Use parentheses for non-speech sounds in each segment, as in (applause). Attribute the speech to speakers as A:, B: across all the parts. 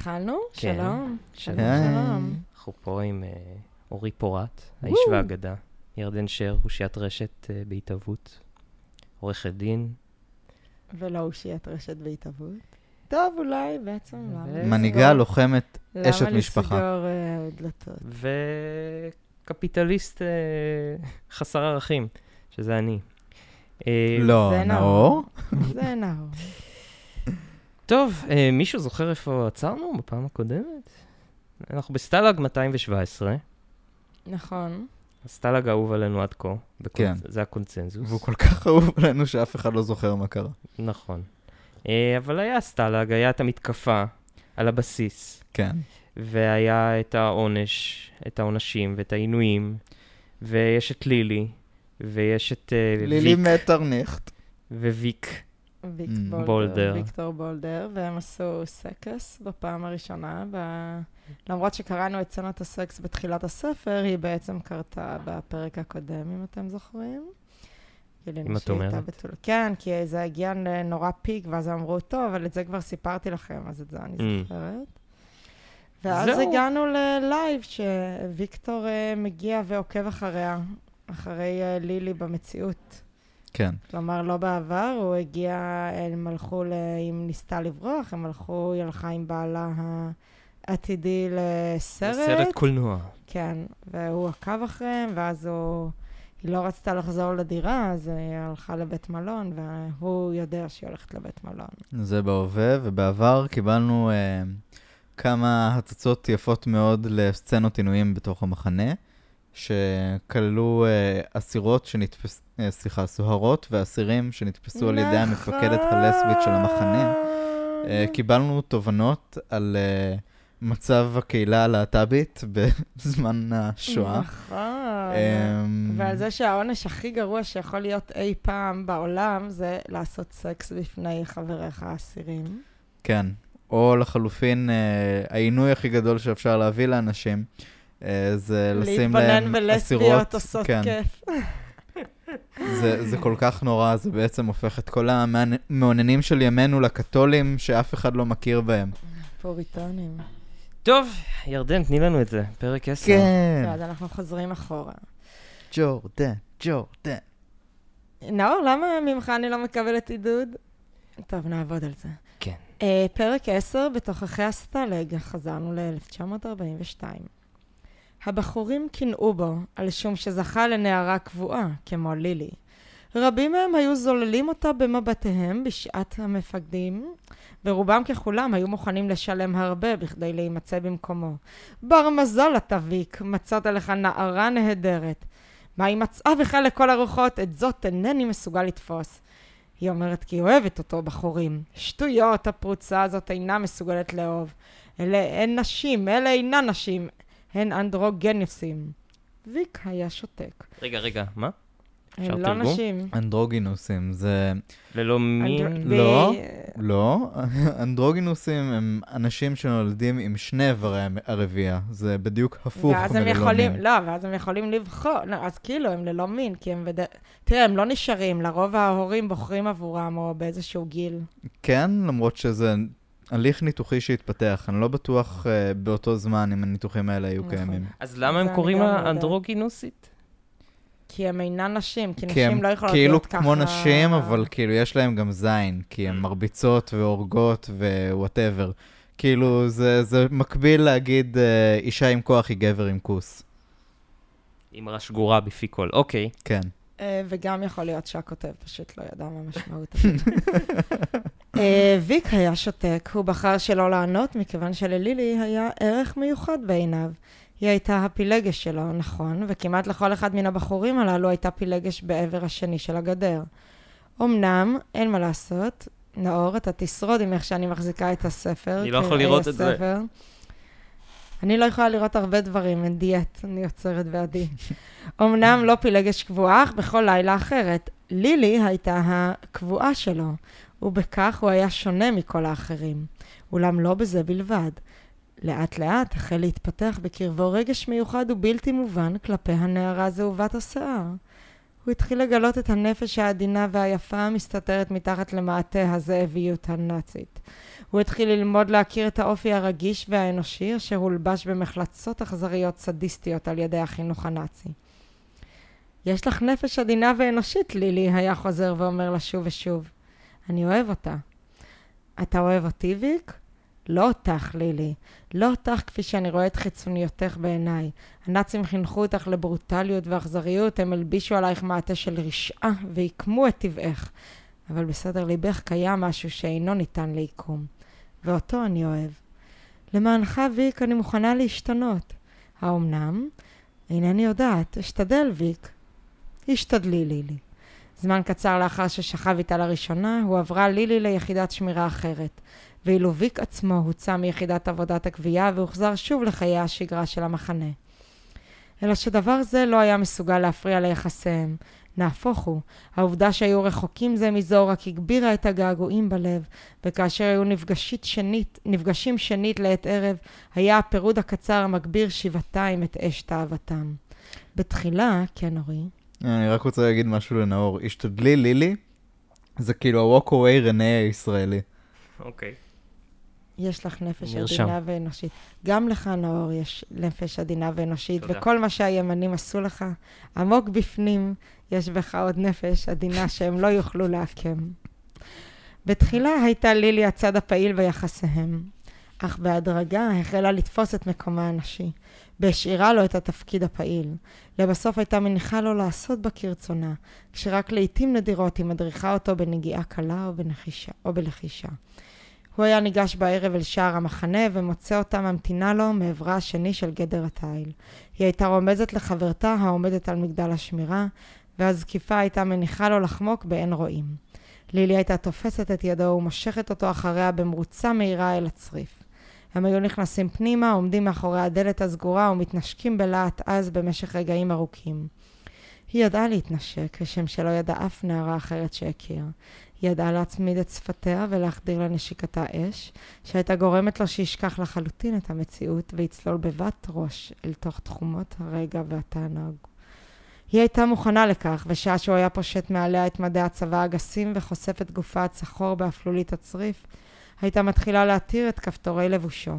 A: התחלנו?
B: כן.
A: שלום. שלום. שלום.
B: אנחנו פה עם אה, אורי פורט, האיש. והאגדה, ירדן שר, אושיית רשת אה, בהתהוות, עורכת דין,
A: ולא אושיית רשת בהתהוות. טוב, אולי בעצם, למה? לסגור-
C: מנהיגה, לוחמת, אשת
A: למה
C: משפחה.
A: לסגור אה, דלתות?
B: וקפיטליסט אה, חסר ערכים, שזה אני. אה,
C: לא, נאור.
A: זה נאור. (laughs)
B: טוב, אה, מישהו זוכר איפה עצרנו בפעם הקודמת? אנחנו בסטאלג 217,
A: נכון.
B: הסטאלג האהוב עלינו עד כה. בקונ-
C: כן.
B: זה הקונצנזוס.
C: והוא כל כך אהוב עלינו שאף אחד לא זוכר מה קרה.
B: נכון. אה, אבל היה סטאלג, היה את המתקפה על הבסיס,
C: כן.
B: והיה את העונש, את העונשים ואת העינויים, ויש את לילי, ויש את אה,
C: לילי
B: ויק,
C: מטרניכט.
B: וויק.
A: ויק
C: Mm.
A: בולדר,
B: בולדר.
A: ויקטור בולדר, והם עשו סקס בפעם הראשונה. ב... למרות שקראנו את סצנת הסקס בתחילת הספר, היא בעצם קרתה בפרק הקודם, אם אתם זוכרים. גילינו
B: אם את אומרת.
A: בתול- כן, כי זה הגיע לנורא פיק, ואז אמרו, טוב, אבל את זה כבר סיפרתי לכם, אז את זה אני
B: Mm.
A: זוכרת. ואז
B: זהו.
A: הגענו ללייב, שוויקטור אה, מגיע ועוקב אחריה, אחרי אה, לילי במציאות.
C: כן.
A: כלומר, לא בעבר, הוא הגיע, הם הלכו, ל... אם ניסתה לברוח, הם הלכו, היא הלכה עם בעלה העתידי לסרט.
B: סרט קולנוע.
A: כן, והוא עקב אחריהם, ואז הוא... היא לא רצתה לחזור לדירה, אז היא הלכה לבית מלון, והוא יודע שהיא הולכת לבית מלון.
C: זה בהווה, ובעבר קיבלנו אה, כמה הצצות יפות מאוד לסצנות עינויים בתוך המחנה, שכללו אה, אסירות שנתפס... אה, סליחה, סוהרות ואסירים שנתפסו על ידי המפקדת הלסבית של המחנה. אה, קיבלנו תובנות על מצב הקהילה הלהט"בית (laughs) בזמן השואה.
A: נכון.
C: אמ,
A: ועל זה שהעונש הכי גרוע שיכול להיות אי פעם בעולם, זה לעשות סקס בפני חבריך האסירים.
C: כן. או לחלופין, העינוי הכי גדול שאפשר להביא לאנשים, זה לשים להם
A: להתבונן
C: אסירות.
A: בלסביות עושות
C: כן,
A: כיף.
C: זה, זה כל כך נורא, זה בעצם הופך את כל המאוננים של ימינו לקתולים שאף אחד לא מכיר בהם.
A: פוריטונים.
B: טוב, ירדן, תני לנו את זה, פרק 10.
C: כן,
A: אז אנחנו חוזרים אחורה.
C: ג'ורדן, ג'ורדן.
A: נאור, למה ממך אני לא מקבלת עידוד? טוב, נעבוד על זה.
B: כן.
A: Uh, פרק 10, בתוככי הסטלג, חזרנו ל-1942. הבחורים קינאו בו, על שום שזכה לנערה קבועה, כמו לילי. רבים מהם היו זוללים אותה במבטיהם בשעת המפקדים, ורובם ככולם היו מוכנים לשלם הרבה בכדי להימצא במקומו. בר מזל אתה, ויק, מצאת לך נערה נהדרת. מה היא מצאה בך לכל הרוחות? את זאת אינני מסוגל לתפוס. היא אומרת כי היא אוהבת אותו, בחורים. שטויות, הפרוצה הזאת אינה מסוגלת לאהוב. אלה הן נשים, אלה אינן נשים, הן אנדרוגניוסים. ויק היה שותק.
B: רגע, רגע, מה?
A: הן לא? נשים.
C: אנדרוגינוסים, זה...
B: ללא מין?
A: אנדר-
C: לא.
A: ב-
C: לא, (laughs) אנדרוגינוסים הם אנשים שנולדים עם שני איברי הרבייה. זה בדיוק הפוך
A: ואז הם
C: מללא
A: יכולים,
C: מין.
A: לא, ואז הם יכולים לבחור, לא, אז כאילו, הם ללא מין, כי הם בד... תראה, הם לא נשארים, לרוב ההורים בוחרים עבורם, או באיזשהו גיל.
C: כן, למרות שזה הליך ניתוחי שהתפתח. אני לא בטוח uh, באותו זמן אם הניתוחים האלה היו
A: נכון.
C: קיימים.
B: אז למה הם קוראים
A: לא
B: לה
A: יודעת.
B: אנדרוגינוסית?
A: כי הם אינן נשים, כי
C: כי
A: נשים
C: הם
A: לא יכולות
C: כאילו
A: להיות ככה...
C: כמו נשים, אבל כאילו יש להם גם זין, כי הן מרביצות והורגות ו whatever. כאילו, זה, זה מקביל להגיד אה, אישה עם כוח היא גבר עם כוס.
B: אמרה שגורה בפי כל. אוקיי.
C: כן.
A: אה, וגם יכול להיות שהכותב פשוט לא ידע מה המשמעות (laughs) (laughs) ויק היה שותק, הוא בחר שלא לענות מכיוון שללילי היה ערך מיוחד בעיניו. היא הייתה הפילגש שלו, נכון, וכמעט לכל אחד מן הבחורים הללו הייתה פילגש בעבר השני של הגדר. אמנם, אין מה לעשות, נאור, אתה תשרוד עם איך שאני מחזיקה את הספר.
B: אני לא יכול לראות את זה.
A: הספר. אני לא יכולה לראות הרבה דברים, אין דיאט, אני עוצרת בעדי. (laughs) אמנם לא פילגש קבועה, אך בכל לילה אחרת. לילי הייתה הקבועה שלו, ובכך הוא היה שונה מכל האחרים. אולם לא בזה בלבד. לאט לאט החל להתפתח בקרבו רגש מיוחד ובלתי מובן כלפי הנערה זהובת השיער. הוא התחיל לגלות את הנפש העדינה והיפה המסתתרת מתחת למעטה הזאביות הנאצית. הוא התחיל ללמוד להכיר את האופי הרגיש והאנושי אשר הולבש במחלצות אכזריות סדיסטיות על ידי החינוך הנאצי. יש לך נפש עדינה ואנושית, לילי, היה חוזר ואומר לה שוב ושוב. אני אוהב אותה. אתה אוהב אותי, ויק? לא אותך, לילי. לא אותך כפי שאני רואה את חיצוניותך בעיניי. הנאצים חינכו אותך לברוטליות ואכזריות, הם הלבישו עלייך מעטה של רשעה ועיקמו את טבעך. אבל בסדר ליבך קיים משהו שאינו ניתן לעיקום. ואותו אני אוהב. למענך, ויק, אני מוכנה להשתנות. האומנם? אינני יודעת. אשתדל, ויק. השתדלי, לילי. זמן קצר לאחר ששכב איתה לראשונה, הועברה לילי ליחידת שמירה אחרת, ואילו ויק עצמו הוצא מיחידת עבודת הגבייה והוחזר שוב לחיי השגרה של המחנה. אלא שדבר זה לא היה מסוגל להפריע ליחסיהם. נהפוך הוא, העובדה שהיו רחוקים זה מזו רק הגבירה את הגעגועים בלב, וכאשר היו נפגשית שנית, נפגשים שנית לעת ערב, היה הפירוד הקצר המגביר שבעתיים את אש תאוותם. בתחילה, כן אורי,
C: אני רק רוצה להגיד משהו לנאור. השתדלי לילי, זה כאילו ה-walk away רנה הישראלי.
B: אוקיי.
A: יש לך נפש
B: נרשם.
A: עדינה ואנושית. גם לך, נאור, יש נפש עדינה ואנושית,
B: תודה.
A: וכל מה שהימנים עשו לך, עמוק בפנים, יש בך עוד נפש עדינה (laughs) שהם לא יוכלו לעקם. בתחילה הייתה לילי הצד הפעיל ביחסיהם, אך בהדרגה החלה לתפוס את מקומה הנשי, והשאירה לו את התפקיד הפעיל. לבסוף הייתה מניחה לו לעשות בה כרצונה, כשרק לעיתים נדירות היא מדריכה אותו בנגיעה קלה או, בנחישה, או בלחישה. הוא היה ניגש בערב אל שער המחנה ומוצא אותה ממתינה לו מעברה השני של גדר התיל. היא הייתה רומזת לחברתה העומדת על מגדל השמירה, והזקיפה הייתה מניחה לו לחמוק באין רואים. לילי הייתה תופסת את ידו ומושכת אותו אחריה במרוצה מהירה אל הצריף. הם היו נכנסים פנימה, עומדים מאחורי הדלת הסגורה ומתנשקים בלהט עז במשך רגעים ארוכים. היא ידעה להתנשק, כשם שלא ידעה אף נערה אחרת שהכיר. היא ידעה להצמיד את שפתיה ולהחדיר לנשיקתה אש, שהייתה גורמת לו שישכח לחלוטין את המציאות ויצלול בבת ראש אל תוך תחומות הרגע והתענוג. היא הייתה מוכנה לכך, ושעה שהוא היה פושט מעליה את מדי הצבא הגסים וחושף את גופה הצחור באפלולית הצריף, הייתה מתחילה להתיר את כפתורי לבושו.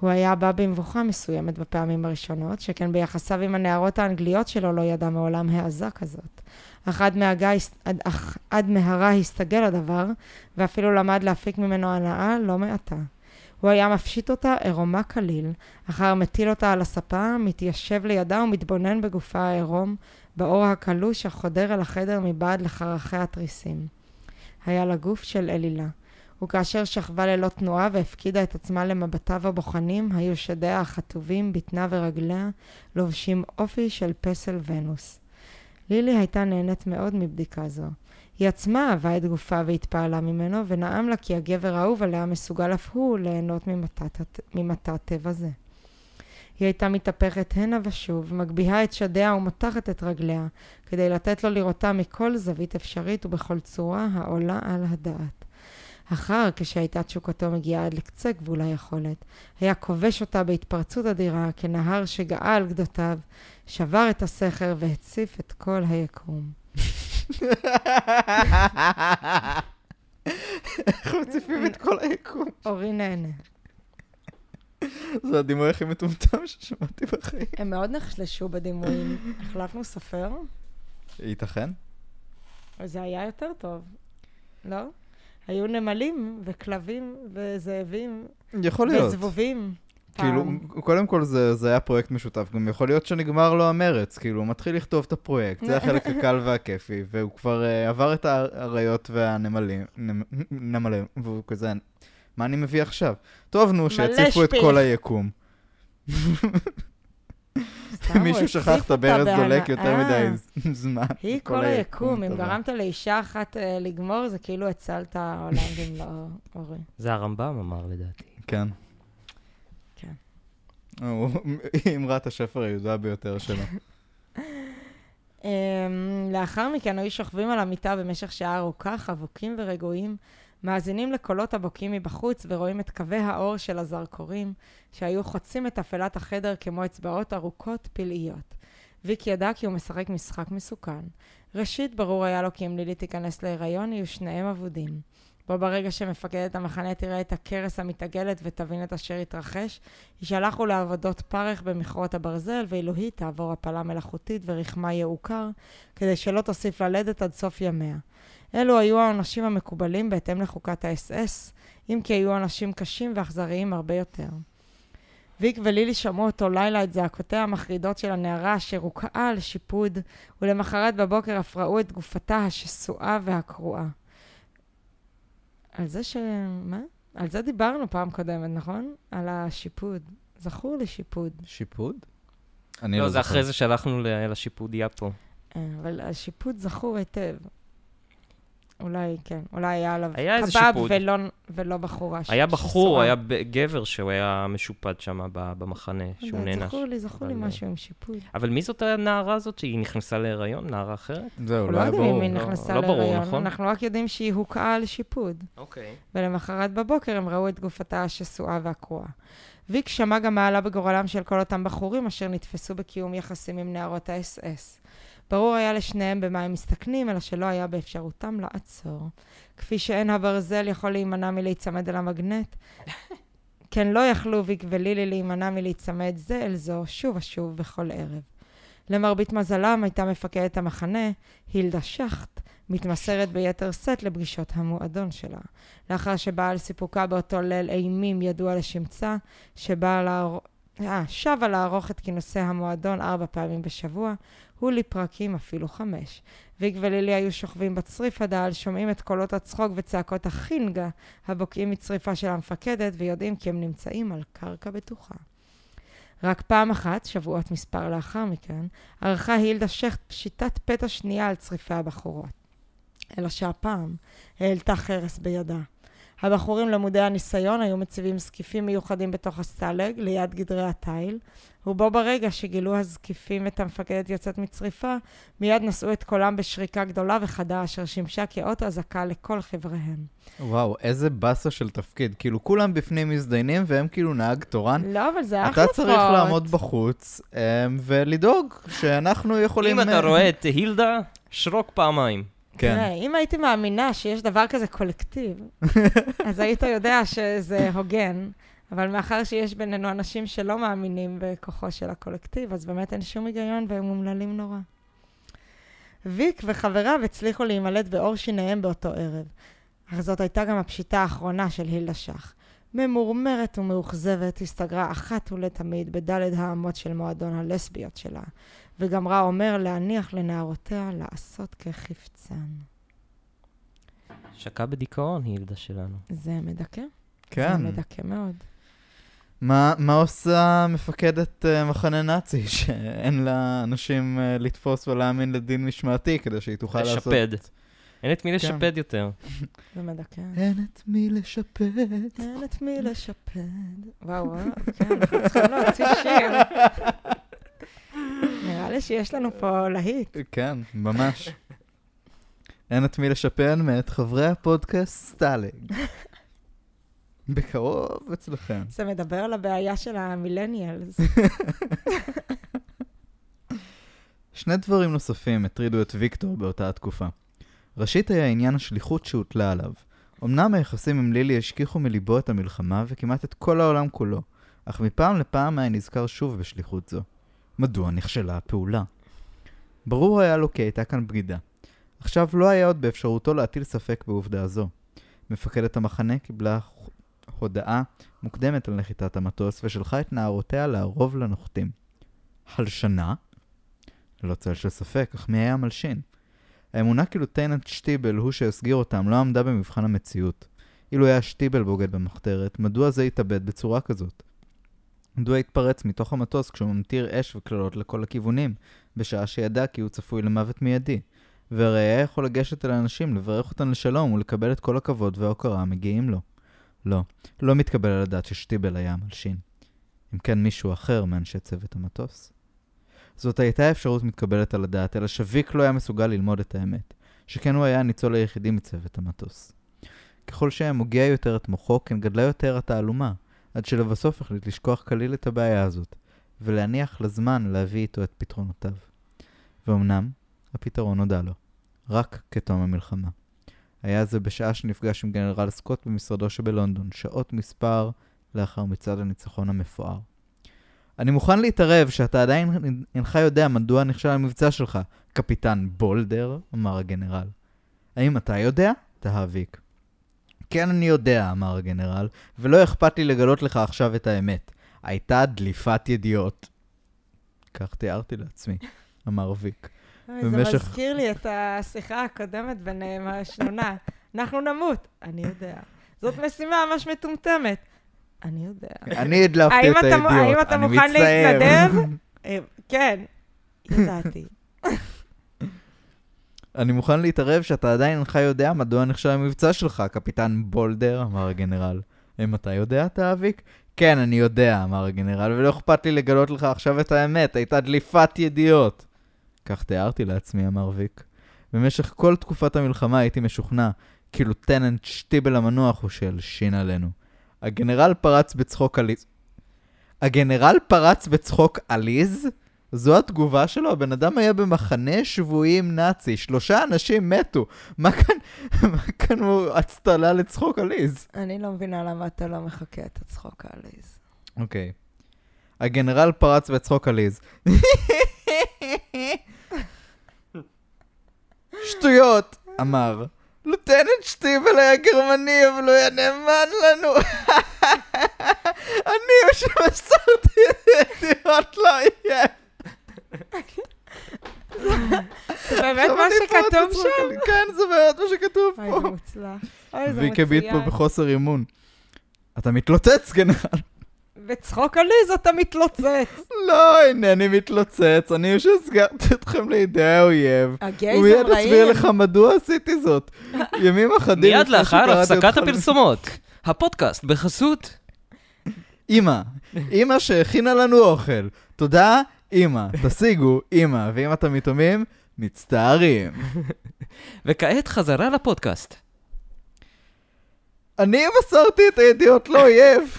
A: הוא היה בא במבוכה מסוימת בפעמים הראשונות, שכן ביחסיו עם הנערות האנגליות שלו לא ידע מעולם העזה כזאת. אך עד, מהגה, עד, אך עד מהרה הסתגל הדבר, ואפילו למד להפיק ממנו הנאה לא מעטה. הוא היה מפשיט אותה עירומה כליל, אחר מטיל אותה על הספה, מתיישב לידה ומתבונן בגופה העירום, באור הקלוש החודר אל החדר מבעד לחרכי התריסים. היה לה גוף של אלילה. וכאשר שכבה ללא תנועה והפקידה את עצמה למבטיו הבוחנים, היו שדיה החטובים, בטנה ורגליה, לובשים אופי של פסל ונוס. לילי הייתה נהנית מאוד מבדיקה זו. היא עצמה אהבה את גופה והתפעלה ממנו, ונעם לה כי הגבר האהוב עליה מסוגל אף הוא ליהנות ממתת, ממתת טבע זה. היא הייתה מתהפכת הנה ושוב, מגביהה את שדיה ומותחת את רגליה, כדי לתת לו לראותה מכל זווית אפשרית ובכל צורה העולה על הדעת. אחר, כשהייתה תשוקתו מגיעה עד לקצה גבול היכולת, היה כובש אותה בהתפרצות אדירה, כנהר שגאה על גדותיו, שבר את הסכר והציף את כל היקום.
C: איך מציפים את כל היקום?
A: אורי נהנה.
C: זה הדימוי הכי מטומטם ששמעתי בחיים.
A: הם מאוד נחשלשו בדימויים. החלפנו סופר,
C: ייתכן?
A: זה היה יותר טוב, לא? היו נמלים וכלבים וזאבים
C: יכול להיות.
A: וזבובים.
C: כאילו. קודם כל זה, זה היה פרויקט משותף, גם יכול להיות שנגמר לו המרץ, כאילו, הוא מתחיל לכתוב את הפרויקט, זה החלק (laughs) הקל והכיפי, והוא כבר uh, עבר את האריות והנמלים, נמ- נמלים, והוא כזה, מה אני מביא עכשיו? טוב, נו, שיציפו את. כל היקום. (laughs) מישהו שכח את הברז. דולק יותר מדי
A: אה, (laughs)
C: זמן.
A: היא כל היקום, אם. גרמת לאישה אחת אה, לגמור, זה כאילו הצלת העולם במלואו, אורי.
B: זה הרמב"ם אמר לדעתי.
C: כן.
A: כן.
C: הוא אמרת השפר הידועה ביותר שלו. (laughs)
A: אמ, לאחר מכן היו שוכבים על המיטה במשך שעה ארוכה, חבוקים ורגועים, מאזינים לקולות הבוקעים מבחוץ ורואים את קווי האור של הזרקורים, שהיו חוצים את אפלת החדר כמו אצבעות ארוכות פלאיות. ויק ידע כי הוא משחק משחק מסוכן. ראשית, ברור היה לו כי אם לילי תיכנס להיריון, יהיו שניהם אבודים. בו ברגע שמפקדת המחנה תראה את הכרס המתעגלת ותבין את אשר התרחש, יישלחו לעבודות פרך במכרות הברזל, ואילו היא תעבור הפלה מלאכותית ורחמה יעוקר, כדי שלא תוסיף ללדת עד סוף ימיה. אלו היו העונשים המקובלים בהתאם לחוקת האס-אס, אם כי היו עונשים קשים ואכזריים הרבה יותר. ויק ולילי שמעו אותו לילה את זעקותיה המחרידות של הנערה אשר הוקעה לשיפוד, ולמחרת בבוקר אף ראו את גופתה השסועה והקרועה. על זה ש... מה? על זה דיברנו פעם קודמת, נכון? על השיפוד. זכור לי שיפוד.
C: שיפוד? אני
B: לא,
C: לא
B: זה
C: זוכר.
B: אחרי זה שהלכנו ל- לשיפודיה פה.
A: אה, אבל השיפוד זכור היטב. אולי, כן. אולי היה עליו
B: היה איזה
A: קבב
B: שיפוד.
A: ולא, ולא בחורה. ש-
B: היה בחור. היה ב- גבר שהוא היה משופד שם ב- במחנה,
A: לא
B: שהוא
A: יודעת,
B: נענש.
A: זכור לי, זכור לי
B: אבל,
A: משהו עם שיפוד.
B: אבל מי זאת הנערה הזאת שהיא נכנסה להיריון? נערה אחרת?
C: זהו, לא
A: לא
C: היה
A: יודעים אם
C: ברור.
A: היא
B: לא-
A: נכנסה
B: לא ברור,
A: להיריון,
B: נכון?
A: אנחנו רק יודעים שהיא הוקעה לשיפוד.
B: אוקיי.
A: ולמחרת בבוקר הם ראו את גופתה השסועה והקרועה. ויק שמע גם מה עלה בגורלם של כל אותם בחורים אשר נתפסו בקיום יחסים עם נערות האס-אס. ברור היה לשניהם במה הם מסתכנים, אלא שלא היה באפשרותם לעצור. כפי שאין הברזל יכול להימנע מלהיצמד אל המגנט, (laughs) כן לא יכלו ויק ולילי להימנע מלהיצמד זה אל זו שוב ושוב בכל ערב. למרבית מזלם הייתה מפקדת המחנה, הילדה שחט, מתמסרת ביתר שאת לפגישות המועדון שלה. לאחר שבעל סיפוקה באותו ליל אימים ידוע לשמצה, שבאה לער... אה, שבה לערוך את כינוסי המועדון ארבע פעמים בשבוע, הוא לפרקים אפילו חמש. ויק ולילי היו שוכבים בצריף הדל, שומעים את קולות הצחוק וצעקות החינגה הבוקעים מצריפה של המפקדת, ויודעים כי הם נמצאים על קרקע בטוחה. רק פעם אחת, שבועות מספר לאחר מכן, ערכה הילדה שכט פשיטת פתע שנייה על צריפי הבחורות. אלא שהפעם העלתה חרס בידה. הבחורים למודי הניסיון היו מציבים זקיפים מיוחדים בתוך הסלג, ליד גדרי התיל, ובו ברגע שגילו הזקיפים את המפקדת יוצאת מצריפה, מיד נשאו את קולם בשריקה גדולה וחדה, אשר שימשה כאות אזעקה לכל חבריהם.
C: וואו, איזה באסה של תפקיד. כאילו, כולם בפנים מזדיינים והם כאילו נהג תורן.
A: לא, אבל זה אחלה
C: אתה צריך לעמוד בחוץ אמ, ולדאוג שאנחנו יכולים...
B: אם אתה
C: אה,
B: רואה את הילדה, שרוק פעמיים.
C: כן.
A: תראה, אם הייתי מאמינה שיש דבר כזה קולקטיב, (laughs) אז היית יודע שזה הוגן, אבל מאחר שיש בינינו אנשים שלא מאמינים בכוחו של הקולקטיב, אז באמת אין שום היגיון והם אומללים נורא. ויק וחבריו הצליחו להימלט בעור שיניהם באותו ערב, אך זאת הייתה גם הפשיטה האחרונה של הילדה שח. ממורמרת ומאוכזבת, הסתגרה אחת ולתמיד בדלת האמות של מועדון הלסביות שלה, וגמרה אומר להניח לנערותיה לעשות כחפצן.
B: שקעה בדיכאון, הילדה שלנו.
A: זה מדכא? זה
C: כן.
A: מדכא מאוד.
C: מה, מה עושה מפקדת uh, מחנה נאצי שאין לה אנשים uh, לתפוס ולהאמין לדין משמעתי כדי שהיא תוכל לעשות...
B: לשפד. אין את מי
C: כן.
B: לשפד יותר.
A: זה מדכא.
C: אין את מי לשפט.
A: אין את מי לשפד. וואו, וואו, כן, אנחנו צריכים להוציא שיר. נראה לי שיש לנו פה להיט.
C: כן, ממש. אין את מי לשפן מאת חברי הפודקאסט סטלג. בקרוב אצלכם.
A: זה מדבר על הבעיה של המילניאלס.
C: שני דברים נוספים הטרידו את ויקטור באותה התקופה. ראשית היה עניין השליחות שהוטלה עליו. אמנם היחסים עם לילי השכיחו מליבו את המלחמה וכמעט את כל העולם כולו, אך מפעם לפעם היה נזכר שוב בשליחות זו. מדוע נכשלה הפעולה? ברור היה לו כי הייתה כאן בגידה. עכשיו לא היה עוד באפשרותו להטיל ספק בעובדה זו. מפקדת המחנה קיבלה הודעה מוקדמת על נחיתת המטוס ושלחה את נערותיה לערוב לנוחתים. הלשנה? ללא צל של ספק, אך מי היה מלשין? האמונה כי ליוטננט שטיבל הוא שהסגיר אותם לא עמדה במבחן המציאות. אילו היה שטיבל בוגד במחתרת, מדוע זה התאבד בצורה כזאת? מדוע התפרץ מתוך המטוס כשהוא ממטיר אש וקללות לכל הכיוונים, בשעה שידע כי הוא צפוי למוות מיידי? והרי היה יכול לגשת אל האנשים, לברך אותם לשלום ולקבל את כל הכבוד וההוקרה המגיעים לו. לא, לא מתקבל על הדעת ששטיבל היה המלשין. אם כן מישהו אחר מאנשי צוות המטוס. זאת הייתה אפשרות מתקבלת על הדעת, אלא שוויק לא היה מסוגל ללמוד את האמת, שכן הוא היה הניצול היחידי מצוות המטוס. ככל שהיה מוגיע יותר את מוחו, כן גדלה יותר התעלומה, עד שלבסוף החליט לשכוח כליל את הבעיה הזאת, ולהניח לזמן להביא איתו את פתרונותיו. ואומנם, הפתרון נודע לו, רק כתום המלחמה. היה זה בשעה שנפגש עם גנרל סקוט במשרדו שבלונדון, שעות מספר לאחר מצעד הניצחון המפואר. אני מוכן להתערב שאתה עדיין אינך יודע מדוע נכשל המבצע שלך, קפיטן בולדר, אמר הגנרל. האם אתה יודע? תהה ויק. כן, אני יודע, אמר הגנרל, ולא אכפת לי לגלות לך עכשיו את האמת. הייתה דליפת ידיעות. כך תיארתי לעצמי, אמר ויק.
A: אוי, זה
C: במשך-
A: מזכיר לי את השיחה הקודמת ביניהם, השנונה. אנחנו נמות, אני יודע. זאת משימה ממש מטומטמת. אני יודע.
C: אני הדלפתי את הידיעות,
A: האם אתה מוכן. להתנדב? (laughs) אה, כן, ידעתי.
C: אני מוכן להתערב שאתה עדיין אינך יודע מדוע נכשל המבצע שלך, קפיטן בולדר, אמר הגנרל. האם אתה יודע, תאביק? כן, אני יודע, אמר הגנרל, ולא אכפת לי לגלות לך עכשיו את האמת, הייתה דליפת ידיעות. כך תיארתי לעצמי, אמר ויק. במשך כל תקופת המלחמה הייתי משוכנע כי לוטננט שטיבל המנוח הוא שהלשין עלינו. הגנרל פרץ בצחוק עליז. הגנרל פרץ בצחוק עליז? זו התגובה שלו? הבן אדם היה במחנה שבויים נאצי, שלושה אנשים מתו. מה כאן, מה כאן הוא הצטלה לצחוק עליז?
A: אני לא מבינה למה אתה לא מחקה את הצחוק העליז.
C: אוקיי. הגנרל פרץ בצחוק עליז. (laughs) שטויות, אמר. לוטננט שטיבל היה גרמני, אבל הוא היה נאמן לנו. (laughs) אני הוא שמסרתי את הידיעות לאויב.
A: זה באמת מה שכתוב שם?
C: כן, זה באמת מה שכתוב
A: אוי,
C: פה.
A: זה מוצלח. אוי, זה
C: ויק הביט פה
A: מצוין.
C: בחוסר אימון. אתה מתלוצץ, גנרל.
A: בצחוק עליז אתה מתלוצץ.
C: לא, אינני מתלוצץ, אני שהסגרתי אתכם לידי האויב. הוא
A: הגייז
C: מיד
A: הם
C: אסביר
A: רעים.
C: לך מדוע עשיתי זאת. ימים אחדים
B: מיד לאחר הפסקת הפרסומות. הפודקאסט בחסות.
C: אמא, אמא שהכינה לנו אוכל. תודה, אמא. תשיגו, אמא. ואם אתם יתומים, מצטערים.
B: וכעת חזרה לפודקאסט.
C: אני מסרתי את הידיעות לאויב.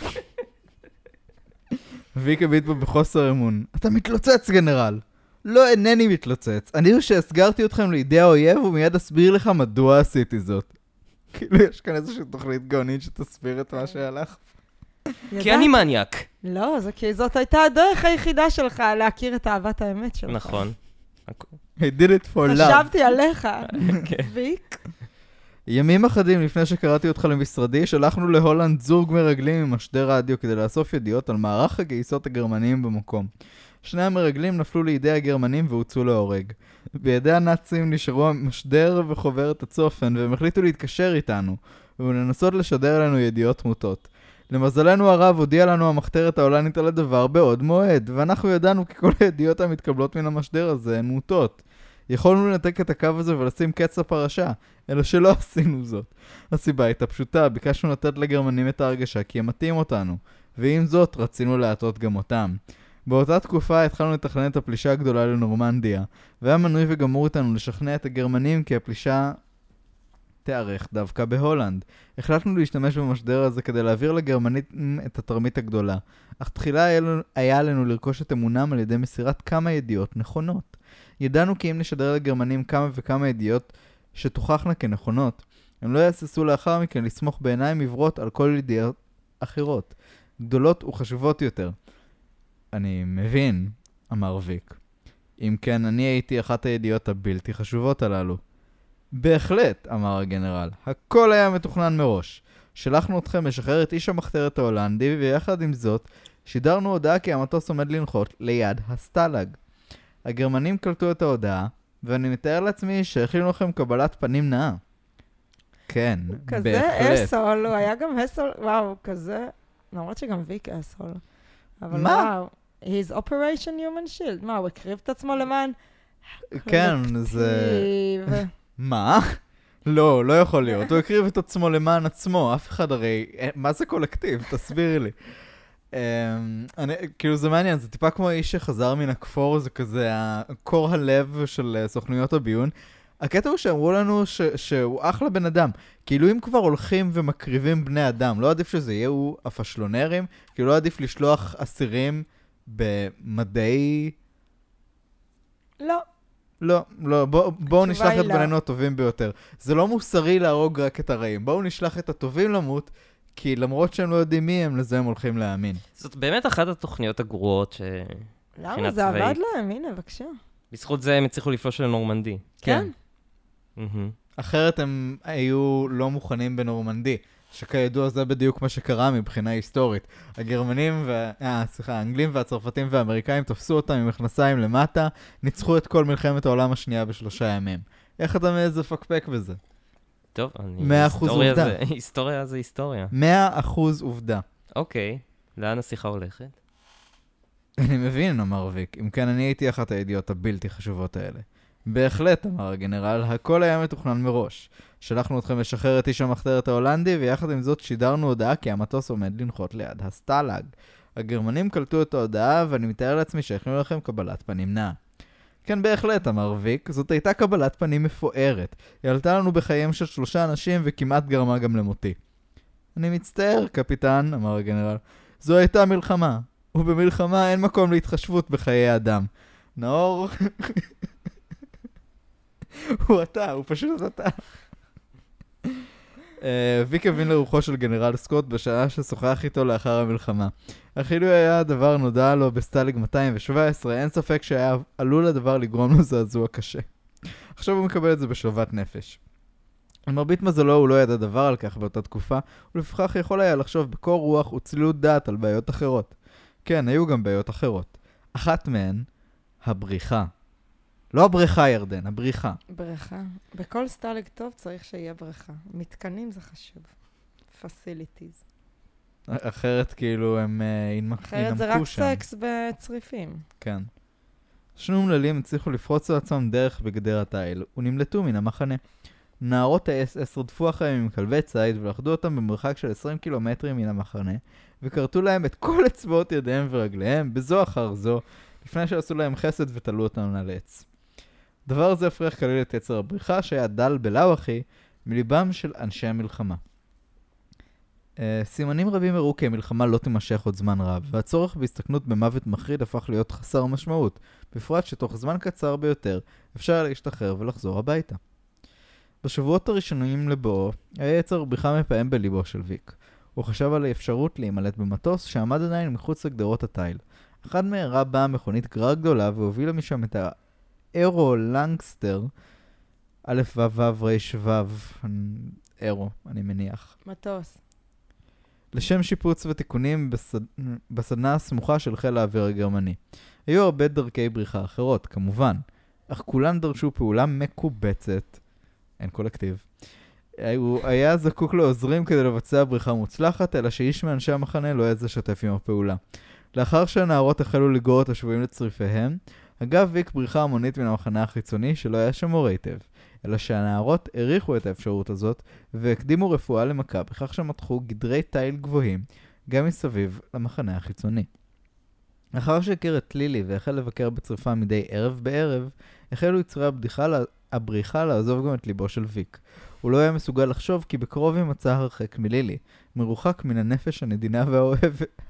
C: ויק הביט בו בחוסר אמון. אתה מתלוצץ, גנרל. לא, אינני מתלוצץ. אני הוא שהסגרתי אתכם לידי האויב ומיד אסביר לך מדוע עשיתי זאת. (laughs) כאילו, יש כאן איזושהי תוכנית גאונית שתסביר את מה שהלך.
B: כי. אני מניאק.
A: לא, זה כי זאת הייתה הדרך היחידה שלך להכיר את אהבת האמת שלך.
B: נכון.
C: I did it for love.
A: חשבתי עליך, (laughs)
B: כן.
A: ויק.
C: ימים אחדים לפני שקראתי אותך למשרדי, שלחנו להולנד זוג מרגלים עם משדר רדיו כדי לאסוף ידיעות על מערך הגייסות הגרמניים במקום. שני המרגלים נפלו לידי הגרמנים והוצאו להורג. בידי הנאצים נשארו המשדר וחוברת הצופן, והם החליטו להתקשר איתנו, ולנסות לשדר לנו ידיעות מוטות. למזלנו הרב הודיעה לנו המחתרת ההולנית על הדבר בעוד מועד, ואנחנו ידענו כי כל הידיעות המתקבלות מן המשדר הזה הן מוטות. יכולנו לנתק את הקו הזה ולשים קץ לפרשה, אלא שלא (laughs) עשינו זאת. הסיבה הייתה פשוטה, ביקשנו לתת לגרמנים את ההרגשה כי הם מטעים אותנו, ועם זאת רצינו להטעות גם אותם. באותה תקופה התחלנו לתכנן את הפלישה הגדולה לנורמנדיה, והיה מנוי וגמור איתנו לשכנע את הגרמנים כי הפלישה תיערך דווקא בהולנד. החלטנו להשתמש במשדר הזה כדי להעביר לגרמנים את התרמית הגדולה, אך תחילה היה לנו- לרכוש את אמונם על ידי מסירת כמה ידיעות נכונות. ידענו כי אם נשדר לגרמנים כמה וכמה ידיעות שתוכחנה כנכונות, הם לא יהססו לאחר מכן לסמוך בעיניים עיוורות על כל ידיעות אחרות, גדולות וחשובות יותר. אני מבין, אמר ויק. אם כן, אני הייתי אחת הידיעות הבלתי חשובות הללו. בהחלט, אמר הגנרל. הכל היה מתוכנן מראש. שלחנו אתכם לשחרר את איש המחתרת ההולנדי, ויחד עם זאת, שידרנו הודעה כי המטוס עומד לנחות ליד הסטלג. הגרמנים קלטו את ההודעה, ואני מתאר לעצמי שהכינו לכם קבלת פנים נאה. כן,
A: כזה
C: בהחלט.
A: אסול, הוא היה גם אסול, וואו, כזה, למרות שגם ויק אסול. אבל
C: מה?
A: וואו, he's operation human shield. מה, הוא הקריב את עצמו למען
C: כן, זה... (laughs) מה? לא, לא יכול להיות. הוא הקריב את עצמו למען עצמו. אף אחד הרי... אה, מה זה קולקטיב? תסבירי לי. אמ, אני, כאילו זה מעניין, זה טיפה כמו האיש שחזר מן הכפור, זה כזה קור הלב של אה, סוכנויות הביון. הקטע הוא שאמרו לנו ש, שהוא אחלה בן אדם. כאילו אם כבר הולכים ומקריבים בני אדם, לא עדיף שזה יהיו הפשלונרים? כאילו לא עדיף לשלוח אסירים במדי...
A: לא,
C: לא, לא, בוא- בואו
A: התשובה
C: נשלח את
A: לא.
C: בנינו הטובים ביותר. זה לא מוסרי להרוג רק את הרעים. בואו נשלח את הטובים למות, כי למרות שהם לא יודעים מי הם, לזה הם הולכים להאמין.
B: זאת באמת אחת התוכניות הגרועות ש...
A: למה? זה עבד
B: צבאית.
A: להם, הנה, בבקשה.
B: בזכות זה הם הצליחו לפלוש לנורמנדי.
A: כן.
B: מהמם.
C: אחרת הם היו לא מוכנים בנורמנדי, שכידוע זה בדיוק מה שקרה מבחינה היסטורית. הגרמנים, וה... אה, סליחה, האנגלים והצרפתים והאמריקאים תפסו אותם עם מכנסיים למטה, ניצחו את כל מלחמת העולם השנייה בשלושה ימים. איך אתה מעז לפקפק בזה?
B: טוב, אני...
C: מאה אחוז
B: היסטוריה
C: עובדה.
B: זה- (laughs) היסטוריה זה היסטוריה.
C: מאה אחוז עובדה.
B: אוקיי, לאן השיחה הולכת?
C: אני מבין, אמר ויק, אם כן אני הייתי אחת הידיעות הבלתי חשובות האלה. בהחלט, אמר הגנרל, הכל היה מתוכנן מראש. שלחנו אתכם לשחרר את איש המחתרת ההולנדי, ויחד עם זאת שידרנו הודעה כי המטוס עומד לנחות ליד הסטלאג. הגרמנים קלטו את ההודעה, ואני מתאר לעצמי שהכינו לכם קבלת פנים נאה. כן, בהחלט, אמר ויק, זאת הייתה קבלת פנים מפוארת. היא עלתה לנו בחייהם של שלושה אנשים וכמעט גרמה גם למותי. אני מצטער, קפיטן, אמר הגנרל. זו הייתה מלחמה, ובמלחמה אין מקום להתחשבות בחיי אדם. נאור... (laughs) הוא אתה, הוא פשוט אתה. אה, ויק הבין לרוחו של גנרל סקוט בשעה ששוחח איתו לאחר המלחמה. אך אילו היה הדבר נודע לו בסטאלג 217, אין ספק שהיה עלול הדבר לגרום לו זעזוע קשה. עכשיו הוא מקבל את זה בשלוות נפש. למרבית מזלו הוא לא ידע דבר על כך באותה תקופה, ולפיכך יכול היה לחשוב בקור רוח וצלילות דעת על בעיות אחרות. כן, היו גם בעיות אחרות. אחת מהן, הבריחה. לא הבריכה, ירדן, הבריחה.
A: בריכה. בכל סטלג טוב צריך שיהיה בריכה. מתקנים זה חשוב. facilities.
C: אחרת כאילו הם אה, ינמק-
A: אחרת זה רק
C: ינמקו שם.
A: סקס בצריפים.
C: כן. שני אומללים הצליחו לפרוץ לעצמם דרך בגדר התיל, ונמלטו מן המחנה. נערות האס-אס רדפו אחריהם עם כלבי ציד ולכדו אותם במרחק של 20 קילומטרים מן המחנה, וכרתו להם את כל אצבעות ידיהם ורגליהם, בזו אחר זו, לפני שעשו להם חסד ותלו אותם על עץ. דבר זה הפריח כליל את יצר הבריחה, שהיה דל בלאו הכי, מליבם של אנשי המלחמה. Uh, סימנים רבים הראו כי המלחמה לא תימשך עוד זמן רב, והצורך בהסתכנות במוות מחריד הפך להיות חסר משמעות, בפרט שתוך זמן קצר ביותר אפשר להשתחרר ולחזור הביתה. בשבועות הראשונים לבואו, היה יצר הבריחה מפעם בליבו של ויק. הוא חשב על האפשרות להימלט במטוס שעמד עדיין מחוץ לגדרות התיל. אחד מהרה באה מכונית גרר גדולה והובילה משם את האירו לנגסטר, א' ו' ו' ר' ו', אירו, אני מניח.
A: מטוס.
C: לשם שיפוץ ותיקונים בסד... בסדנה הסמוכה של חיל האוויר הגרמני. היו הרבה דרכי בריחה אחרות, כמובן, אך כולן דרשו פעולה מקובצת, אין קולקטיב. הוא היה זקוק לעוזרים כדי לבצע בריחה מוצלחת, אלא שאיש מאנשי המחנה לא העז לשתף עם הפעולה. לאחר שהנערות החלו לגרור את השבויים לצריפיהם, אגב ויק בריחה המונית מן המחנה החיצוני שלא היה שמור היטב, אלא שהנערות העריכו את האפשרות הזאת והקדימו רפואה למכה בכך שמתחו גדרי תיל גבוהים גם מסביב למחנה החיצוני. לאחר שהכיר את לילי והחל לבקר בצריפה מדי ערב בערב, החלו יצרי הבדיחה, לה- הבריחה לעזוב גם את ליבו של ויק. הוא לא היה מסוגל לחשוב כי בקרוב יימצא הרחק מלילי, מרוחק מן הנפש הנדינה והאוהבת,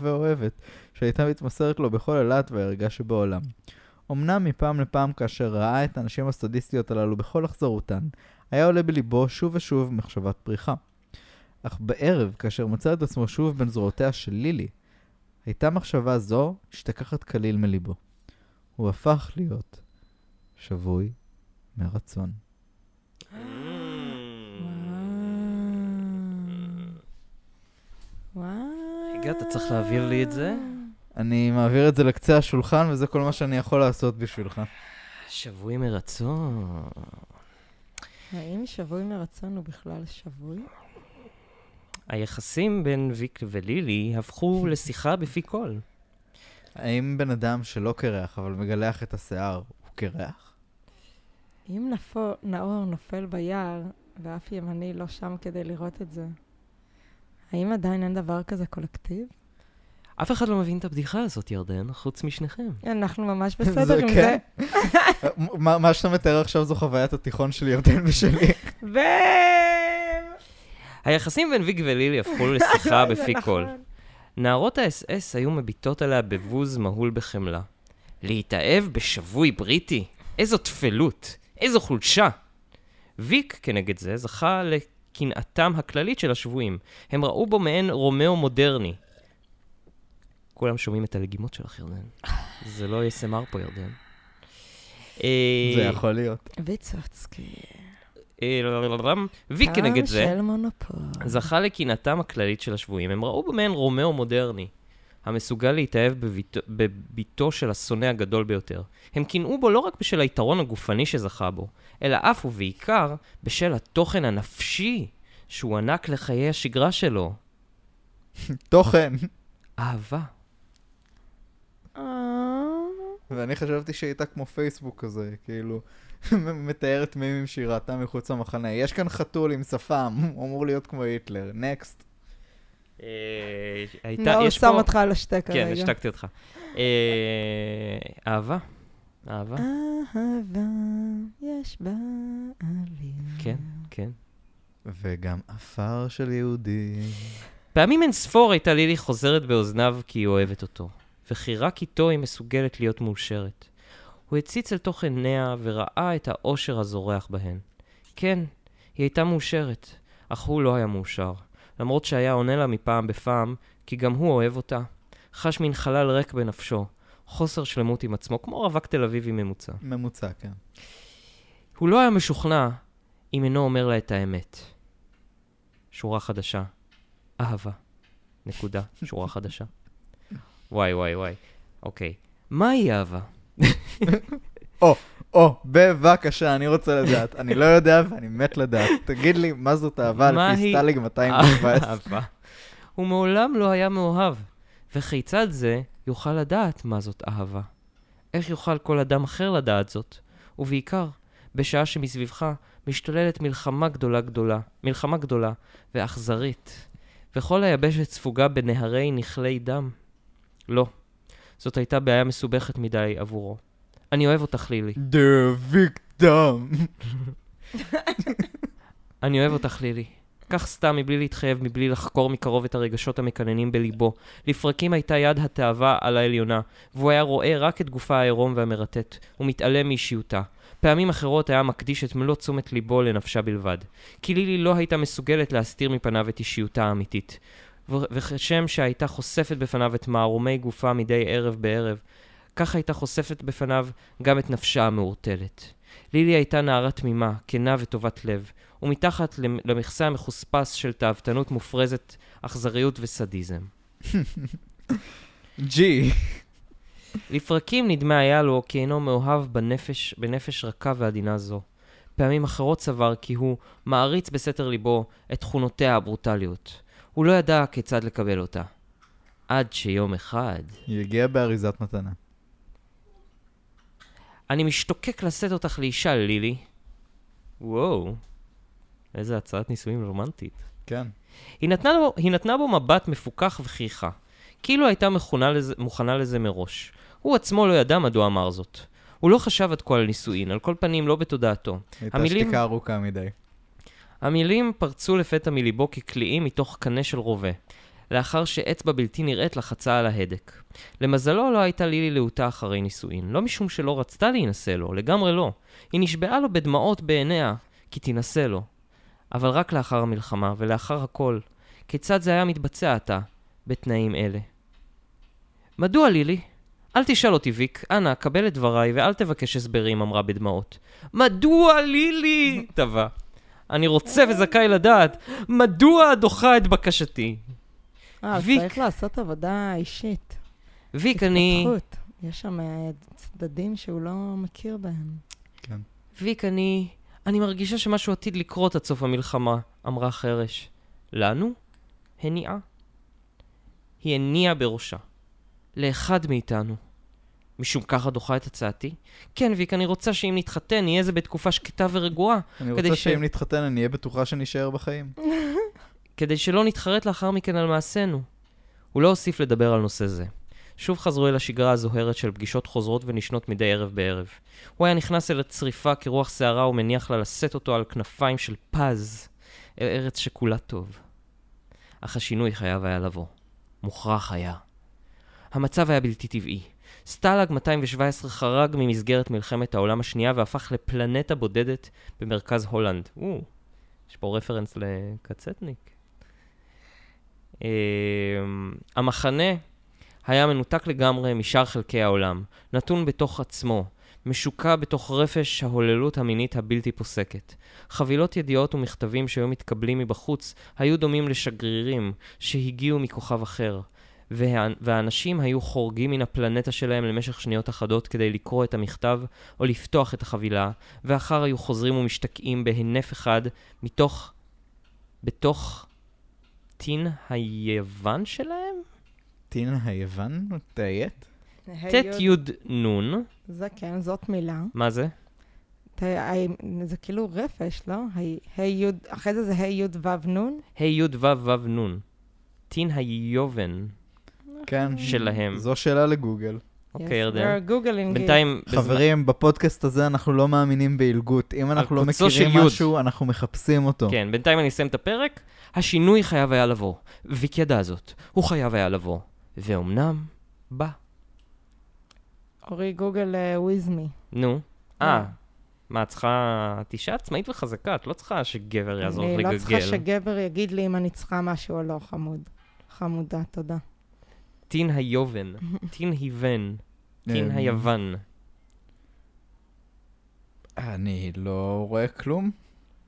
C: והאוהבת, שהייתה מתמסרת לו בכל הלהט והערגה שבעולם. אמנם מפעם לפעם כאשר ראה את הנשים הסטודיסטיות הללו בכל אכזרותן, היה עולה בליבו שוב ושוב מחשבת פריחה. אך בערב, כאשר מצא את עצמו שוב בין זרועותיה של לילי, הייתה מחשבה זו השתכחת כליל מליבו. הוא הפך להיות שבוי מרצון.
A: וואו.
B: רגע, אתה צריך להעביר לי את זה?
C: אני מעביר את זה לקצה השולחן, וזה כל מה שאני יכול לעשות בשבילך.
B: שבוי מרצון.
A: האם שבוי מרצון הוא בכלל שבוי?
B: היחסים בין ויק ולילי הפכו (laughs) לשיחה בפי קול.
C: האם בן אדם שלא קרח, אבל מגלח את השיער, הוא קרח?
A: אם נפו, נאור נופל ביער, ואף ימני לא שם כדי לראות את זה, האם עדיין אין דבר כזה קולקטיב?
B: אף אחד לא מבין את הבדיחה הזאת, ירדן, חוץ משניכם.
A: אנחנו ממש (laughs) בסדר עם זה.
C: כן. (laughs) מה מה שאתה מתאר עכשיו זו חוויית התיכון של ירדן ושלי. (laughs)
A: ו...
B: היחסים בין ויק ולילי הפכו לשיחה
A: זה
B: בפי
A: נכון.
B: כול. נערות האס-אס היו מביטות עליה בבוז מהול בחמלה. להתאהב בשבוי בריטי? איזו טפלות, איזו חולשה. ויק, כנגד זה, זכה לקנאתם הכללית של השבויים. הם ראו בו מעין רומאו מודרני. כולם שומעים את הלגימות שלך, ירדן. זה לא יסמר פה, ירדן. אה,
C: זה יכול להיות.
A: ויצוצקי.
B: אה, ויק כנגד זה,
A: טעם של מונופול.
B: זכה לקנאתם הכללית של השבויים. הם ראו בו מעין רומאו מודרני, המסוגל להתאהב בבתו- בבתו של השונא הגדול ביותר. הם קינאו בו לא רק בשל היתרון הגופני שזכה בו, אלא אף ובעיקר בשל התוכן הנפשי שהוענק לחיי השגרה שלו.
C: תוכן.
B: אהבה.
C: ואני חשבתי שהיא הייתה כמו פייסבוק כזה, כאילו, (laughs) מתארת מימים שהיא ראתה מחוץ למחנה. יש כאן חתול עם שפם, הוא אמור להיות כמו היטלר. נקסט.
B: אה, הייתה,
A: לא, הוא
B: יש
A: שם
B: פה...
A: אותך על השתק
B: כן,
A: כרגע.
B: השתקתי אותך. אה, אהבה. אהבה.
A: אהבה, יש בה אוויר.
B: כן, כן.
C: וגם עפר של יהודי.
B: פעמים אין ספור הייתה לילי חוזרת באוזניו כי היא אוהבת אותו, וכי רק איתו היא מסוגלת להיות מאושרת. הוא הציץ אל תוך עיניה וראה את האושר הזורח בהן. כן, היא הייתה מאושרת, אך הוא לא היה מאושר, למרות שהיה עונה לה מפעם בפעם, כי גם הוא אוהב אותה. חש מין חלל ריק בנפשו, חוסר שלמות עם עצמו, כמו רווק תל אביבי ממוצע.
C: ממוצע, כן.
B: הוא לא היה משוכנע אם אינו אומר לה את האמת. שורה חדשה. אהבה. נקודה. שורה חדשה. (laughs) וואי, וואי, וואי. אוקיי. מהי אהבה? (laughs)
C: או, בבקשה, אני רוצה לדעת. אני לא יודע ואני מת לדעת. תגיד לי, מה זאת אהבה לפי סטליג 217?
B: אהבה. הוא מעולם לא היה מאוהב. וכיצד זה יוכל לדעת מה זאת אהבה? איך יוכל כל אדם אחר לדעת זאת? ובעיקר, בשעה שמסביבך משתוללת מלחמה גדולה גדולה, מלחמה גדולה ואכזרית, וכל היבשת ספוגה בנהרי נכלי דם. לא, זאת הייתה בעיה מסובכת מדי עבורו. אני אוהב אותך, לילי.
C: דביק דם. (laughs)
B: אני אוהב אותך, לילי. כך סתם, מבלי להתחייב, מבלי לחקור מקרוב את הרגשות המקננים בליבו. לפרקים הייתה יד התאווה על העליונה, והוא היה רואה רק את גופה העירום והמרטט, ומתעלם מאישיותה. פעמים אחרות היה מקדיש את מלוא תשומת ליבו לנפשה בלבד. כי לילי לא הייתה מסוגלת להסתיר מפניו את אישיותה האמיתית. וכשם שהייתה חושפת בפניו את מערומי גופה מדי ערב בערב, כך הייתה חושפת בפניו גם את נפשה המעורטלת. לילי הייתה נערה תמימה, כנה וטובת לב, ומתחת למ- למכסה המחוספס של תאוותנות מופרזת, אכזריות וסדיזם.
C: ג'י.
B: לפרקים נדמה היה לו כי אינו מאוהב בנפש, בנפש רכה ועדינה זו. פעמים אחרות סבר כי הוא מעריץ בסתר ליבו את תכונותיה הברוטליות. הוא לא ידע כיצד לקבל אותה. עד שיום אחד...
C: היא הגיעה באריזת מתנה.
B: אני משתוקק לשאת אותך לאישה, לילי. וואו, איזה הצעת נישואים רומנטית.
C: כן.
B: היא נתנה, לו, היא נתנה בו מבט מפוכח וחייכה, כאילו הייתה לזה, מוכנה לזה מראש. הוא עצמו לא ידע מדוע אמר זאת. הוא לא חשב עד כה על נישואין, על כל פנים לא בתודעתו.
C: הייתה
B: המילים-
C: שתיקה ארוכה מדי.
B: המילים פרצו לפתע מליבו כקליעים מתוך קנה של רובה, לאחר שאצבע בלתי נראית לחצה על ההדק. למזלו לא הייתה לילי להוטה אחרי נישואין, לא משום שלא רצתה להינשא לו, לגמרי לא. היא נשבעה לו בדמעות בעיניה, כי תינשא לו. אבל רק לאחר המלחמה, ולאחר הכל, כיצד זה היה מתבצע עתה, בתנאים אלה? מדוע לילי? אל תשאל אותי, ויק, אנא, קבל את דבריי ואל תבקש הסברים, אמרה בדמעות. מדוע לילי? (laughs) טבע. אני רוצה וזכאי לדעת, מדוע דוחה את בקשתי?
A: אה,
B: ויק.
A: צריך לעשות עבודה אישית.
B: ויק, אני...
A: התפתחות. יש שם אה, צדדים שהוא לא מכיר בהם.
C: כן.
B: ויק, אני... אני מרגישה שמשהו עתיד לקרות עד סוף המלחמה, אמרה חרש. לנו? הניעה. היא הניעה בראשה. לאחד מאיתנו. משום ככה דוחה את הצעתי? כן, ויק, אני רוצה שאם נתחתן, נהיה זה בתקופה שקטה ורגועה,
C: אני רוצה
B: ש-
C: שאם נתחתן, אני אהיה בטוחה שנישאר בחיים. (laughs)
B: כדי שלא נתחרט לאחר מכן על מעשינו. הוא לא הוסיף לדבר על נושא זה. שוב חזרו אל השגרה הזוהרת של פגישות חוזרות ונשנות מדי ערב בערב. הוא היה נכנס אל הצריפה כרוח שערה ומניח לה לשאת אותו על כנפיים של פז, אל ארץ שכולה טוב. אך השינוי חייב היה לבוא. מוכרח היה. המצב היה בלתי טבעי. סטלג 217 חרג ממסגרת מלחמת העולם השנייה והפך לפלנטה בודדת במרכז הולנד. או, יש פה רפרנס לקצטניק. אה, המחנה היה מנותק לגמרי משאר חלקי העולם, נתון בתוך עצמו, משוקע בתוך רפש ההוללות המינית הבלתי פוסקת. חבילות ידיעות ומכתבים שהיו מתקבלים מבחוץ היו דומים לשגרירים שהגיעו מכוכב אחר, וה... והאנשים היו חורגים מן הפלנטה שלהם למשך שניות אחדות כדי לקרוא את המכתב או לפתוח את החבילה, ואחר היו חוזרים ומשתקעים בהינף אחד מתוך... בתוך טין היוון שלהם?
C: טין היוון? תאיית?
B: ט' י' נ',
A: זה כן, זאת מילה.
B: מה זה?
A: זה כאילו רפש, לא? אחרי זה זה ה' י' ו' נ'?
B: ה' י' ו' ו' נ'. טין היובן
C: כן.
B: שלהם.
C: זו שאלה לגוגל.
B: אוקיי, ירדן. בינתיים,
C: חברים, בפודקאסט הזה אנחנו לא מאמינים בעילגות. אם אנחנו לא מכירים. משהו, אנחנו מחפשים אותו.
B: כן, בינתיים אני אסיים את הפרק. השינוי חייב היה לבוא. ויק ידע זאת. הוא חייב היה לבוא. ואומנם, בא.
A: אורי גוגל וויזמי.
B: נו. אה, מה, את צריכה... את אישה עצמאית וחזקה, את לא צריכה שגבר יעזור לך
A: אני
B: לגגל.
A: לא צריכה שגבר יגיד לי אם אני צריכה משהו או לא, חמוד. חמודה, תודה.
B: טין היובן, (laughs) טין היוון, טין
C: אה,
B: היוון.
C: אני לא רואה כלום.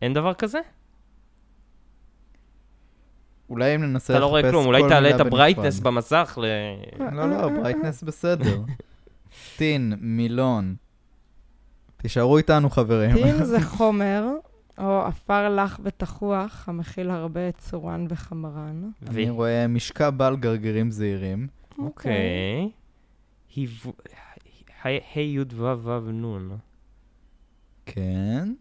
B: אין דבר כזה?
C: אולי אם ננסה
B: אתה לא רואה
C: לחפש
B: כלום, אולי
C: כל
B: תעלה
C: מילה
B: את הברייטנס. במסך ל... (laughs)
C: לא, לא, ברייטנס בסדר. (laughs) טין, מילון. תישארו איתנו, חברים.
A: טין זה חומר, או עפר לח ותחוח, המכיל הרבה צורן וחמרן.
B: ו-
C: אני רואה משקע בעל גרגירים זעירים.
B: אוקיי. היו- ה' י' ו' ו' נ'.
C: כן.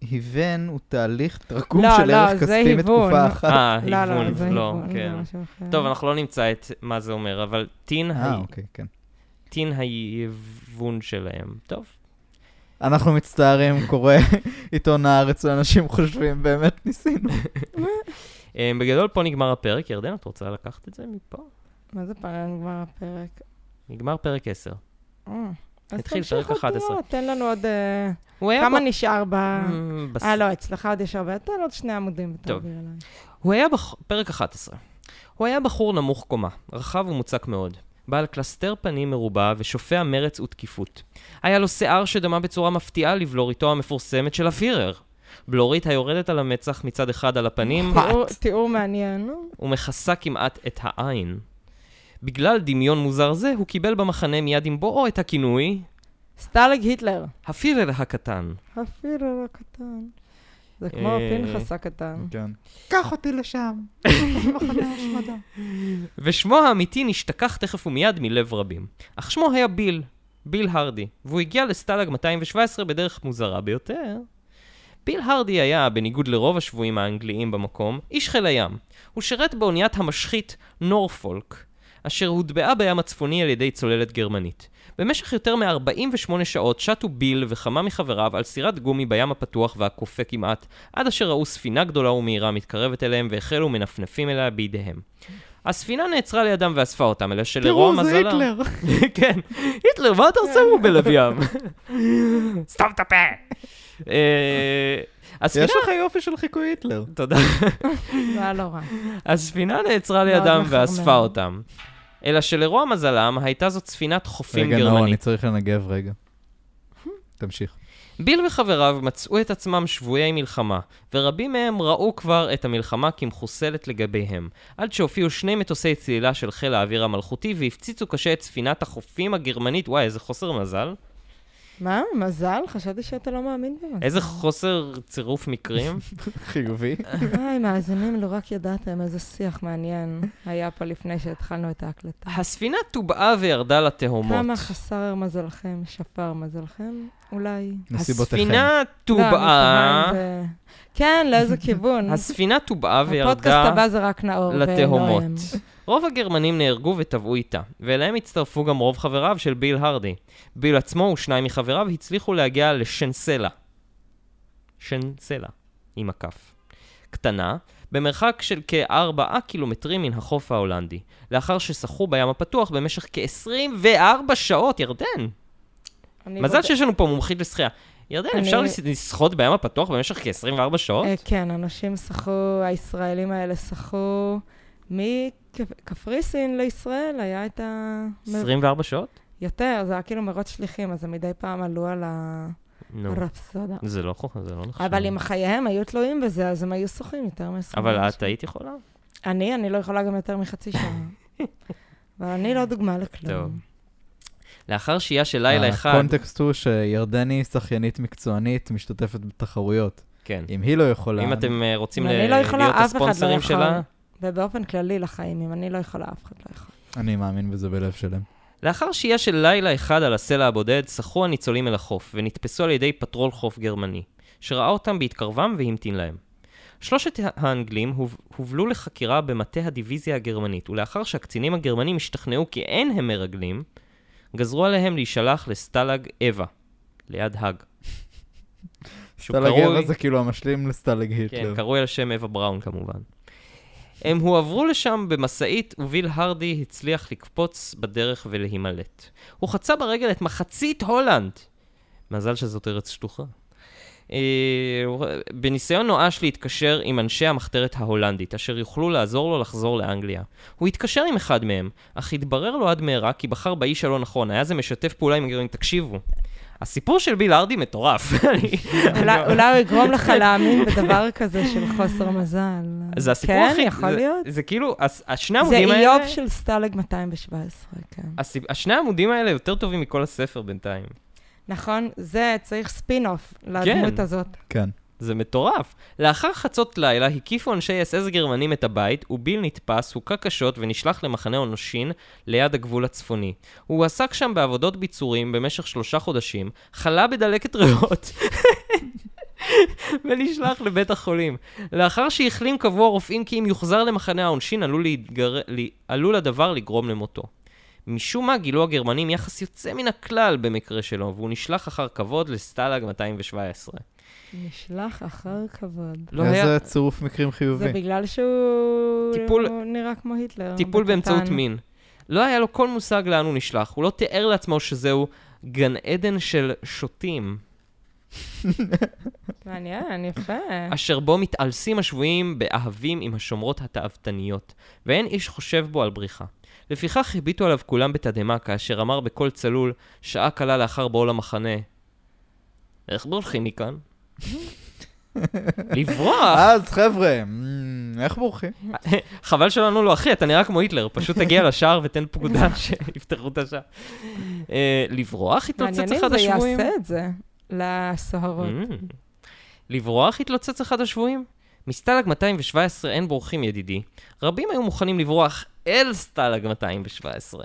C: היוון הוא תהליך תרקום
A: לא,
C: של
A: לא,
C: ערך
A: זה
C: כספי
A: היוון.
C: מתקופה אחת.
B: אה,
A: לא, לא,
B: היוון,
A: זה
B: לא,
A: היוון, זה
B: כן. טוב, אנחנו לא נמצא את מה זה אומר, אבל טין
C: אה,
B: ה-
C: אוקיי, כן.
B: טין היוון שלהם. טוב.
C: אנחנו מצטערים, קורא (laughs) עיתון הארץ, ואנשים חושבים, באמת ניסינו.
B: אה, בגדול, פה נגמר הפרק. ירדן, את רוצה לקחת את זה מפה?
A: מה זה פעם נגמר הפרק?
B: נגמר פרק 10.
A: אה, אז
B: התחיל
A: תמשיך
B: פרק
A: עוד
B: 11.
A: לראות, תן לנו עוד... אה, כמה נשאר ב...
B: בס-
A: אה, לא, אצלך עוד יש הרבה. תן עוד שני עמודים
B: טוב.
A: ותעביר אליי.
B: הוא היה בח... פרק 11. הוא היה בחור נמוך קומה, רחב ומוצק מאוד. בעל קלסתר פנים מרובע ושופע מרץ ותקיפות. היה לו שיער שדמה בצורה מפתיעה לבלוריתו המפורסמת של הפירר. בלורית היורדת על המצח מצד אחד על הפנים,
A: תיאור- מעניין.
B: ומכסה כמעט את העין. בגלל דמיון מוזר זה, הוא קיבל במחנה מיד עם בואו את הכינוי
A: סטלג היטלר.
B: הפירר הקטן.
A: הפירר הקטן. זה כמו
B: אה,
A: פנחס הקטן.
C: כן. קח אותי לשם. (laughs) מחנה השמדה.
B: ושמו האמיתי נשתכח תכף ומיד מלב רבים. אך שמו היה ביל, ביל הרדי, והוא הגיע לסטלג 217 בדרך מוזרה ביותר. ביל הרדי היה, בניגוד לרוב השבויים האנגליים במקום, איש חיל הים. הוא שירת באוניית המשחית נורפולק, אשר הוטבעה בים הצפוני על ידי צוללת גרמנית. במשך יותר מ-48 שעות שטו ביל וכמה מחבריו על סירת גומי בים הפתוח והקופא כמעט, עד אשר ראו ספינה גדולה ומהירה מתקרבת אליהם והחלו מנפנפים אליה בידיהם. הספינה נעצרה לידם ואספה אותם, אלא שלרוע
C: תראו, זה
B: מזלם...
C: היטלר. (laughs)
B: כן, היטלר, מה אתה עושה הוא בלב ים? (laughs) סתום את הפה! אה, הספינה...
C: יש לך יופי של חיקוי היטלר.
B: תודה. (laughs)
A: זה היה לא רע.
B: הספינה נעצרה לידם. ואספה אותם. אלא שלרוע מזלם, הייתה זאת ספינת חופים
C: רגע, נאור, אני
B: גרמנית.
C: צריך לנגב רגע. תמשיך.
B: ביל וחבריו מצאו את עצמם שבויי מלחמה, ורבים מהם ראו כבר את המלחמה כמחוסלת לגביהם, עד שהופיעו שני מטוסי צלילה של חיל האוויר המלכותי והפציצו קשה את ספינת החופים הגרמנית. וואי, איזה חוסר מזל.
A: מה? מזל? חשבתי שאתה לא מאמין במזל.
B: איזה חוסר צירוף מקרים. (laughs)
C: חיובי.
A: היי, מאזינים, לו רק ידעתם איזה שיח מעניין היה פה לפני שהתחלנו את ההקלטה.
B: הספינה טובעה וירדה לתהומות.
A: כמה חסר מזלכם, שפר מזלכם, אולי.
C: נסיבותיכם.
B: הספינה
A: לא,
B: טובעה,
A: זה- כן, לאיזה (laughs) כיוון.
B: הספינה טובעה
A: הפודקאסט
B: וירדה
A: הבא זה רק נאור
B: לתהומות.
A: ונועם.
B: רוב הגרמנים נהרגו וטבעו איתה, ואליהם הצטרפו גם רוב חבריו של ביל הרדי. ביל עצמו ושניים מחבריו הצליחו להגיע לשנסלה. שנסלה, עם הכף. קטנה, במרחק של כארבעה קילומטרים מן החוף ההולנדי, לאחר ששחו בים הפתוח במשך כ-24 שעות, ירדן. מזל
A: בוד-
B: שיש לנו פה מומחית לשחייה. ירדן,
A: אני-
B: אפשר לשחות בים הפתוח במשך כ-24 שעות?
A: אה, כן, אנשים שחו, הישראלים האלה שחו מקפריסין לישראל, היה את ה...
B: 24 שעות?
A: יותר, זה היה כאילו מרוץ שליחים, אז הם מדי פעם עלו על
B: נו,
A: הרפסודה.
B: זה לא חוכמה, זה לא נחשב.
A: אבל אם חייהם היו תלויים בזה, אז הם היו שוחים יותר מ-20
B: אבל את היית יכולה?
A: אני, אני לא יכולה גם יותר מחצי שעה. (laughs) אבל אני לא דוגמה לכלום.
B: טוב. לאחר שהייה של לילה אחד...
C: הקונטקסט הוא שירדן היא שחיינית מקצוענית, משתתפת בתחרויות.
B: כן.
C: אם היא לא יכולה...
B: אם אתם אה, רוצים
A: אני
B: ל-
A: לא יכולה,
B: להיות
A: אף אחד לא
B: הספונסרים
A: יכול.
B: שלה,
A: ובאופן כללי לחיים, אם אני לא יכולה, אף אחד לא יכול.
C: אני מאמין בזה בלב שלם.
B: לאחר שהייה של לילה אחד על הסלע הבודד, שחו הניצולים אל החוף, ונתפסו על ידי פטרול חוף גרמני, שראה אותם בהתקרבם והמתין להם. שלושת האנגלים הוב- הובלו לחקירה במטה הדיוויזיה הגרמנית, ולאחר שהקצינים הגרמנים השתכנעו כי אין הם מרגלים, גזרו עליהם להישלח לסטלג אווה, ליד האג. (laughs)
C: סטלג אווה זה כאילו המשלים לסטלג
B: כן,
C: היטלר.
B: קרוי על שם אווה בראון כמובן. הם הועברו לשם במשאית, וביל הרדי הצליח לקפוץ בדרך ולהימלט. הוא חצה ברגל את מחצית הולנד. מזל שזאת ארץ שטוחה. אה, בניסיון נואש להתקשר עם אנשי המחתרת ההולנדית, אשר יוכלו לעזור לו לחזור לאנגליה. הוא התקשר עם אחד מהם, אך התברר לו עד מהרה כי בחר באיש הלא נכון, היה זה משתף פעולה עם הגרמנים. תקשיבו, הסיפור של ביל הרדי מטורף. (laughs)
A: אולי- הוא יגרום לך להאמין בדבר כזה של חוסר (laughs) מזל.
B: זה הסיפור
A: כן,
B: הכי...
A: יכול
B: זה-
A: להיות.
B: זה כאילו, השני
A: זה
B: העמודים האלה...
A: איוב של סטלג 217, כן.
B: השני העמודים האלה יותר טובים מכל הספר בינתיים.
A: נכון, זה צריך ספין-אוף לדמות
B: כן.
A: הזאת.
C: כן.
B: זה מטורף. לאחר חצות לילה הקיפו אנשי אס אס גרמנים את הבית, וביל נתפס, הוכה קשות ונשלח למחנה עונשין ליד הגבול הצפוני. הוא עסק שם בעבודות ביצורים במשך שלושה חודשים, חלה בדלקת ריאות. ונשלח לבית החולים. לאחר שהחלים קבעו הרופאים כי אם יוחזר למחנה העונשין עלול, להתגר... עלול הדבר לגרום למותו. משום מה גילו הגרמנים יחס יוצא מן הכלל במקרה שלו, והוא נשלח אחר כבוד לסטלג 217.
A: נשלח אחר כבוד.
B: לא היה...
C: איזה צירוף מקרים
A: זה
C: חיובי.
A: בגלל שהוא
B: טיפול-
A: נראה כמו היטלר.
B: טיפול
A: בקטן.
B: באמצעות מין. לא היה לו כל מושג לאן הוא נשלח, הוא לא תיאר לעצמו שזהו גן עדן של שוטים, (laughs)
A: מעניין, יפה.
B: אשר בו מתעלסים השבויים באהבים עם השומרות התאוותניות, ואין איש חושב בו על בריחה. לפיכך הביטו עליו כולם בתדהמה, כאשר אמר בקול צלול, שעה קלה לאחר בואו למחנה, איך בורחים מכאן? לברוח!
C: אז חבר'ה, איך בורחים?
B: חבל שלא ענו לו, אחי, אתה נראה כמו היטלר, פשוט תגיע לשער ותן פקודה (laughs) שיפתחו את השער. אה, לברוח התלוצץ
A: מעניין
B: אחד
A: אם זה
B: השבויים?
A: יעשה את זה לסוהרות.
B: Mm. לברוח התלוצץ אחד השבויים? מסטלג 217 אין בורחים ידידי. רבים היו מוכנים לברוח אל סטלג 217.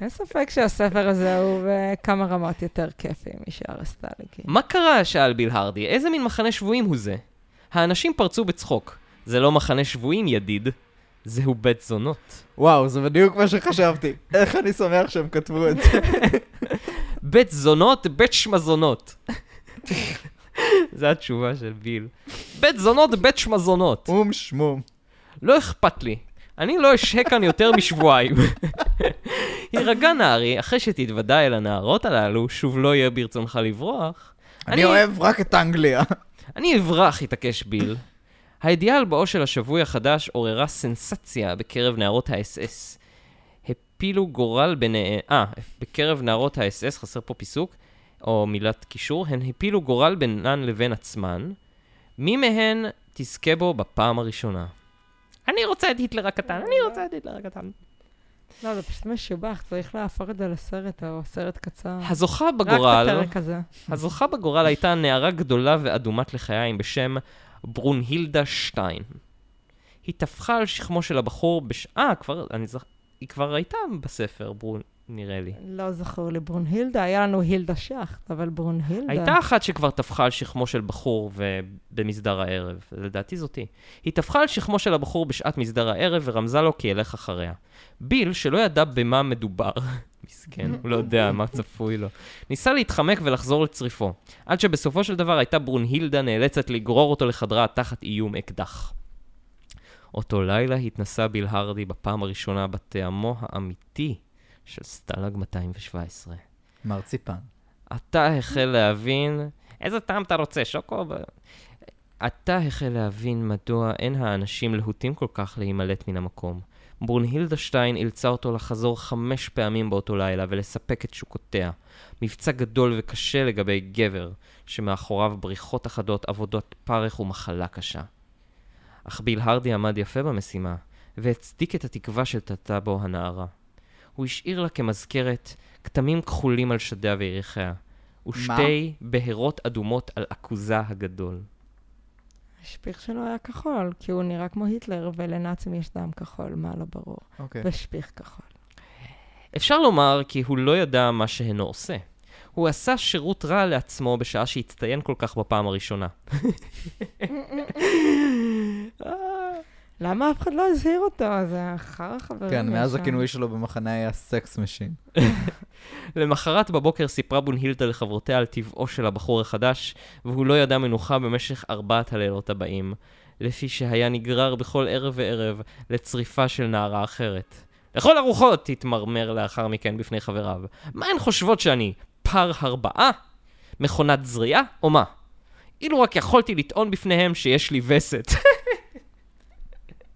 A: אין ספק שהספר הזה הוא בכמה רמות יותר כיפי משאר הסטלגים.
B: מה קרה? שאל ביל הרדי. איזה מין מחנה שבויים הוא זה? האנשים פרצו בצחוק. זה לא מחנה שבויים, ידיד. זהו בית זונות.
C: וואו, זה בדיוק מה שחשבתי. איך אני שמח שהם כתבו את זה. (laughs)
B: בית זונות, בית שמזונות. (laughs) זו התשובה של ביל. בית זונות, בית שמזונות.
C: אום שמום.
B: לא אכפת לי. אני לא אשהה כאן יותר משבועיים. (laughs) הירגע נערי, אחרי שתתוודע אל הנערות הללו, שוב לא יהיה ברצונך לברוח.
C: אני אוהב רק את אנגליה.
B: אני אברח, התעקש ביל. הידיעה על באו של השבוי החדש עוררה סנסציה בקרב נערות האס-אס. הפילו גורל ביניהן... אה, בקרב נערות האס-אס, חסר פה פיסוק, או מילת קישור, הן הפילו גורל בינן לבין עצמן. מי מהן תזכה בו בפעם הראשונה? אני רוצה את היטלר הקטן, אני רוצה את היטלר הקטן.
A: לא, זה פשוט משובח, צריך להפוך את זה לסרט או סרט קצר.
B: הזוכה
A: רק
B: בגורל...
A: בפרק הזה.
B: הזוכה בגורל הייתה נערה גדולה ואדומת לחיים בשם ברונהילדה שטיין. היא טפחה על שכמו של הבחור בש... אה, כבר, אני זוכר... היא כבר הייתה בספר, ברון, נראה לי.
A: לא זכור לי ברונהילדה, היה לנו הילדה שחט, אבל ברונהילדה...
B: הייתה אחת שכבר טפחה על שכמו של בחור ו... במסדר הערב, לדעתי זאתי. היא טפחה על שכמו של הבחור בשעת מסדר הערב ורמזה לו כי ילך אחריה. ביל, שלא ידע במה מדובר, (laughs) מסכן, הוא לא יודע מה צפוי לו, ניסה להתחמק ולחזור לצריפו, עד שבסופו של דבר הייתה ברונהילדה נאלצת לגרור אותו לחדרה תחת איום אקדח. אותו לילה התנסה ביל הרדי בפעם הראשונה בטעמו האמיתי של סטלג 217.
C: מרציפן.
B: עתה החל להבין... איזה טעם אתה רוצה, שוקו? עתה החל להבין מדוע אין האנשים להוטים כל כך להימלט מן המקום. ברונהילדה שטיין אילצה אותו לחזור חמש פעמים באותו לילה ולספק את תשוקותיה. מבצע גדול וקשה לגבי גבר, שמאחוריו בריחות אחדות, עבודות פרך ומחלה קשה. אך ביל הרדי עמד יפה במשימה, והצדיק את התקווה שתתה בו הנערה. הוא השאיר לה כמזכרת כתמים כחולים על שדיה ויריחיה, ושתי בהרות אדומות על עכוזה הגדול.
A: השפיך שלו היה כחול, כי הוא נראה כמו היטלר, ולנאצים יש דם כחול, מה לא ברור.
C: אוקיי.
A: ושפיך כחול.
B: אפשר לומר כי הוא לא ידע מה שהנו עושה. הוא עשה שירות רע לעצמו בשעה שהצטיין כל כך בפעם הראשונה. (laughs)
A: למה אף אחד לא הזהיר אותו? זה אחר החברים.
C: כן, מאז
A: שם.
C: הכינוי שלו במחנה היה sex machine. (laughs)
B: למחרת בבוקר סיפרה ברונהילדה לחברותיה על טבעו של הבחור החדש, והוא לא ידע מנוחה במשך ארבעת הלילות הבאים, לפי שהיה נגרר בכל ערב וערב לצריפה של נערה אחרת. לכל הרוחות! התמרמר לאחר מכן בפני חבריו. מה הן חושבות שאני? פר הרבעה? מכונת זריעה? או מה? אילו רק יכולתי לטעון בפניהם שיש לי וסת. (laughs)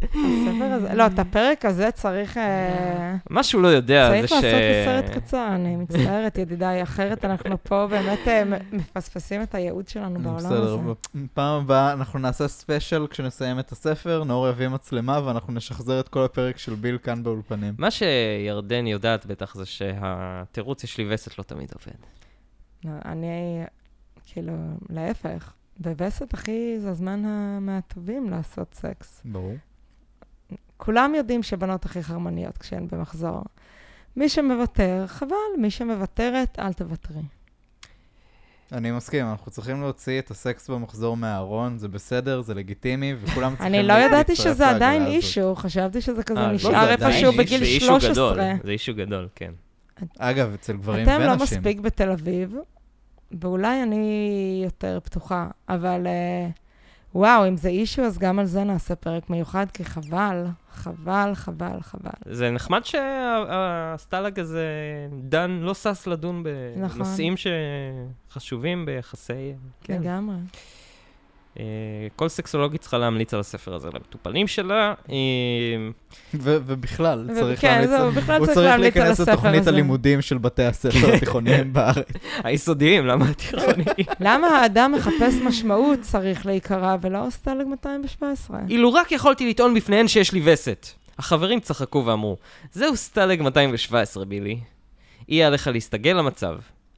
A: הספר הזה, לא, את הפרק הזה צריך... אה,
B: מה שהוא לא יודע זה
A: צריך
B: ש...
A: לעשות לסרט קצר, אני מצטערת, ידידיי, אחרת אנחנו פה באמת אה, מפספסים את הייעוד שלנו בעולם
C: בסדר,
A: הזה.
C: בפעם הבאה אנחנו נעשה ספיישל כשנסיים את הספר, נאור יביא מצלמה ואנחנו נשחזר את כל הפרק של ביל כאן באולפנים.
B: מה שירדן יודעת בטח זה שהתירוץ יש לי וסת לא תמיד עובד.
A: לא, אני, כאילו, להפך, בווסת, אחי, זה הזמן מהטובים לעשות סקס.
C: ברור.
A: כולם יודעים שבנות הכי חרמניות כשהן במחזור. מי שמוותר, חבל, מי שמוותרת, אל תוותרי.
C: אני מסכים, אנחנו צריכים להוציא את הסקס במחזור מהארון, זה בסדר, זה לגיטימי, וכולם צריכים
A: אני לא ידעתי
C: להצטרף
A: שזה עדיין
C: הזאת.
A: אישו, חשבתי שזה כזה
B: אה, לא,
A: נשאר איפשהו בגיל
B: זה אישו
A: 13.
B: גדול, זה אישו גדול, כן.
C: אגב, אצל גברים
A: אתם
C: ונשים.
A: לא מספיק בתל אביב, ואולי אני יותר פתוחה, אבל אה, וואו, אם זה אישו, אז גם על זה נעשה פרק מיוחד, כי חבל, חבל, חבל, חבל.
B: זה נחמד שהסטלג הזה דן, לא שש לדון
A: נכון.
B: בנושאים שחשובים ביחסי... כן.
A: לגמרי.
B: אה, כל סקסולוגית צריכה להמליץ על הספר הזה למטופלים שלה. אה,
C: ובכלל, צריך
A: כן,
C: להמליץ...
A: זהו, בכלל
C: הוא
A: צריך
C: צריך
A: על
C: להיכנס
A: הספר
C: לתוכנית
A: הזה.
C: הלימודים של בתי הספר התיכוניים בארץ. (laughs)
B: היסודיים, למה התיכוניים? (laughs)
A: למה האדם מחפש משמעות צריך להיקרא, ולא סטלג 217?
B: אילו רק יכולתי לטעון בפניהן שיש לי וסת. החברים צחקו ואמרו, זהו סטלג 217, בילי. יהיה עליך להסתגל למצב.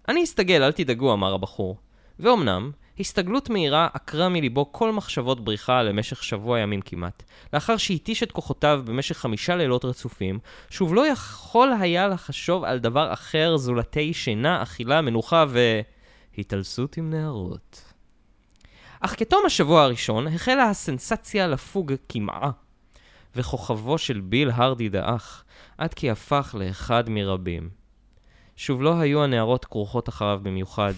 B: אני אסתגל, אל תדאגו, אמר הבחור. ואומנם, הסתגלות מהירה עקרה מליבו כל מחשבות בריחה למשך שבוע ימים כמעט. לאחר שהתיש את כוחותיו במשך חמישה לילות רצופים, שוב לא יכול היה לחשוב על דבר אחר זולתי שינה, אכילה, מנוחה והתעלסות עם נערות. אך כתום השבוע הראשון החלה הסנסציה לפוג כמעה, וכוכבו של ביל הרדי דעך, עד כי הפך לאחד מרבים. שוב לא היו הנערות כרוכות אחריו במיוחד.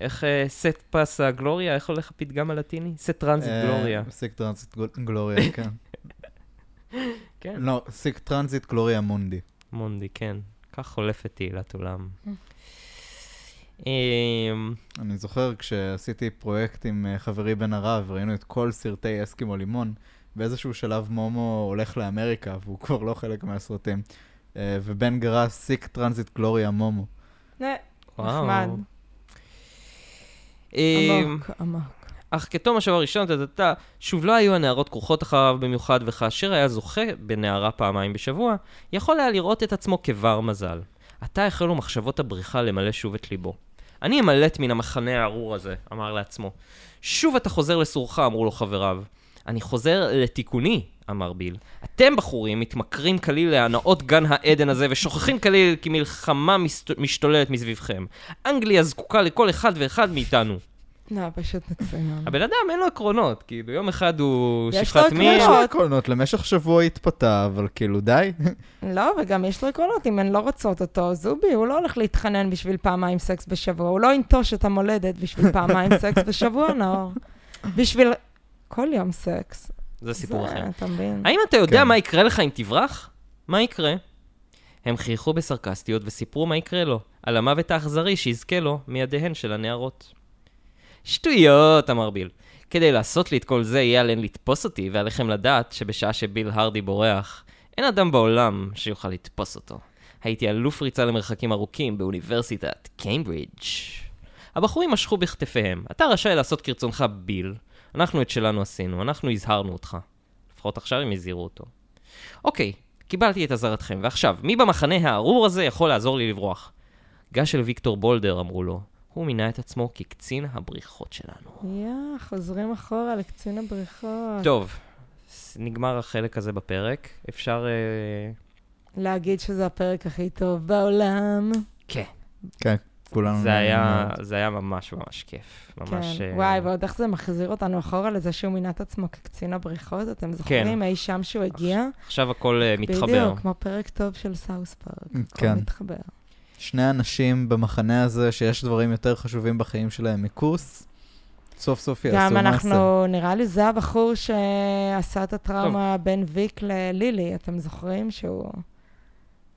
B: איך אה, sic pass הגלוריה? איך הולך הפתגם הלטיני? sic transit
C: אה,
B: גלוריה.
C: סיק טרנזיט גל- גלוריה, (laughs) כן.
B: כן.
C: לא, sic transit gloria mundi.
B: mundi, כן. כך חולפת תהילת עולם. אמ,
C: אני זוכר כשעשיתי פרויקט עם אה, חברי בן הרב, ראינו את כל סרטי אסקימו לימון, באיזשהו שלב מומו הולך לאמריקה, והוא כבר לא חלק מהסרטים. אה, ובן גרס sic transit gloria מומו.
A: אה. נחמד.
B: אמ,
A: עמוק, עמוק.
B: אך כתום השבוע הראשון, טה-טה-טה, שוב לא היו הנערות כרוכות אחריו במיוחד, וכאשר היה זוכה בנערה פעמיים בשבוע, יכול היה לראות את עצמו כבר-מזל. עתה החלו מחשבות הבריחה למלא שוב את ליבו. אני אמלט מן המחנה הארור הזה, אמר לעצמו. שוב אתה חוזר לסורך, אמרו לו חבריו. אני חוזר לתיקוני, אמר ביל. אתם, בחורים, מתמכרים כליל להנאות גן העדן הזה, ושוכחים כליל כי מלחמה מסת... משתוללת מסביבכם. אנגליה זקוקה לכל אחד ואחד מאיתנו.
A: לא, פשוט מצוין.
B: הבן אדם אין לו עקרונות, כאילו, יום אחד הוא שפחת מין.
A: עקרונות.
C: יש לו עקרונות, למשך שבוע התפתה, אבל כאילו די.
A: לא, וגם יש לו עקרונות, אם הן לא רוצות אותו, זובי, הוא לא הולך להתחנן בשביל פעמיים סקס בשבוע, הוא לא ינטוש את המולדת בשביל פעמיים (laughs) סקס בשבוע, נאור. בשביל כל יום סקס.
B: זה סיפור אחר.
A: זה, אתה מבין?
B: האם אתה יודע
C: כן.
B: מה יקרה לך אם תברח? מה יקרה? הם חייכו בסרקסטיות וסיפרו מה יקרה לו, על המוות האכזרי שיזכה לו מידיהן של הנערות. שטויות, אמר ביל. כדי לעשות לי את כל זה, יהיה עליהן לתפוס אותי, ועליכם לדעת שבשעה שביל הרדי בורח, אין אדם בעולם שיוכל לתפוס אותו. הייתי אלוף ריצה למרחקים ארוכים באוניברסיטת קיימברידג'. הבחורים משכו בכתפיהם. אתה רשאי לעשות כרצונך, ביל. אנחנו את שלנו עשינו, אנחנו הזהרנו אותך. לפחות עכשיו הם הזהירו אותו. אוקיי, קיבלתי את אזהרתכם, ועכשיו, מי במחנה הארור הזה יכול לעזור לי לברוח? גש אל ויקטור בולדר, אמרו לו. הוא מינה את עצמו כקצין הבריחות שלנו.
A: יא, חוזרים אחורה לקצין הבריחות.
B: טוב, נגמר החלק הזה בפרק. אפשר... אה...
A: להגיד שזה הפרק הכי טוב בעולם.
B: כן.
C: כן, כולנו...
B: זה היה. זה היה ממש ממש כיף. ממש...
A: כן, וואי, ועוד איך זה מחזיר אותנו אחורה לזה שהוא מינה את עצמו כקצין הבריחות, אתם זוכרים? אי שם שהוא הגיע?
B: עכשיו הכל אה, מתחבר.
A: בדיוק, כמו פרק טוב של סאוס פארק. הכל
C: כן.
A: מתחבר.
C: שני אנשים במחנה הזה שיש דברים יותר חשובים בחיים שלהם מכוס, סוף סוף יעשו
A: גם
C: מעשה.
A: אנחנו, נראה לי זה הבחור שעשה את הטראומה בין ויק ללילי, אתם זוכרים שהוא...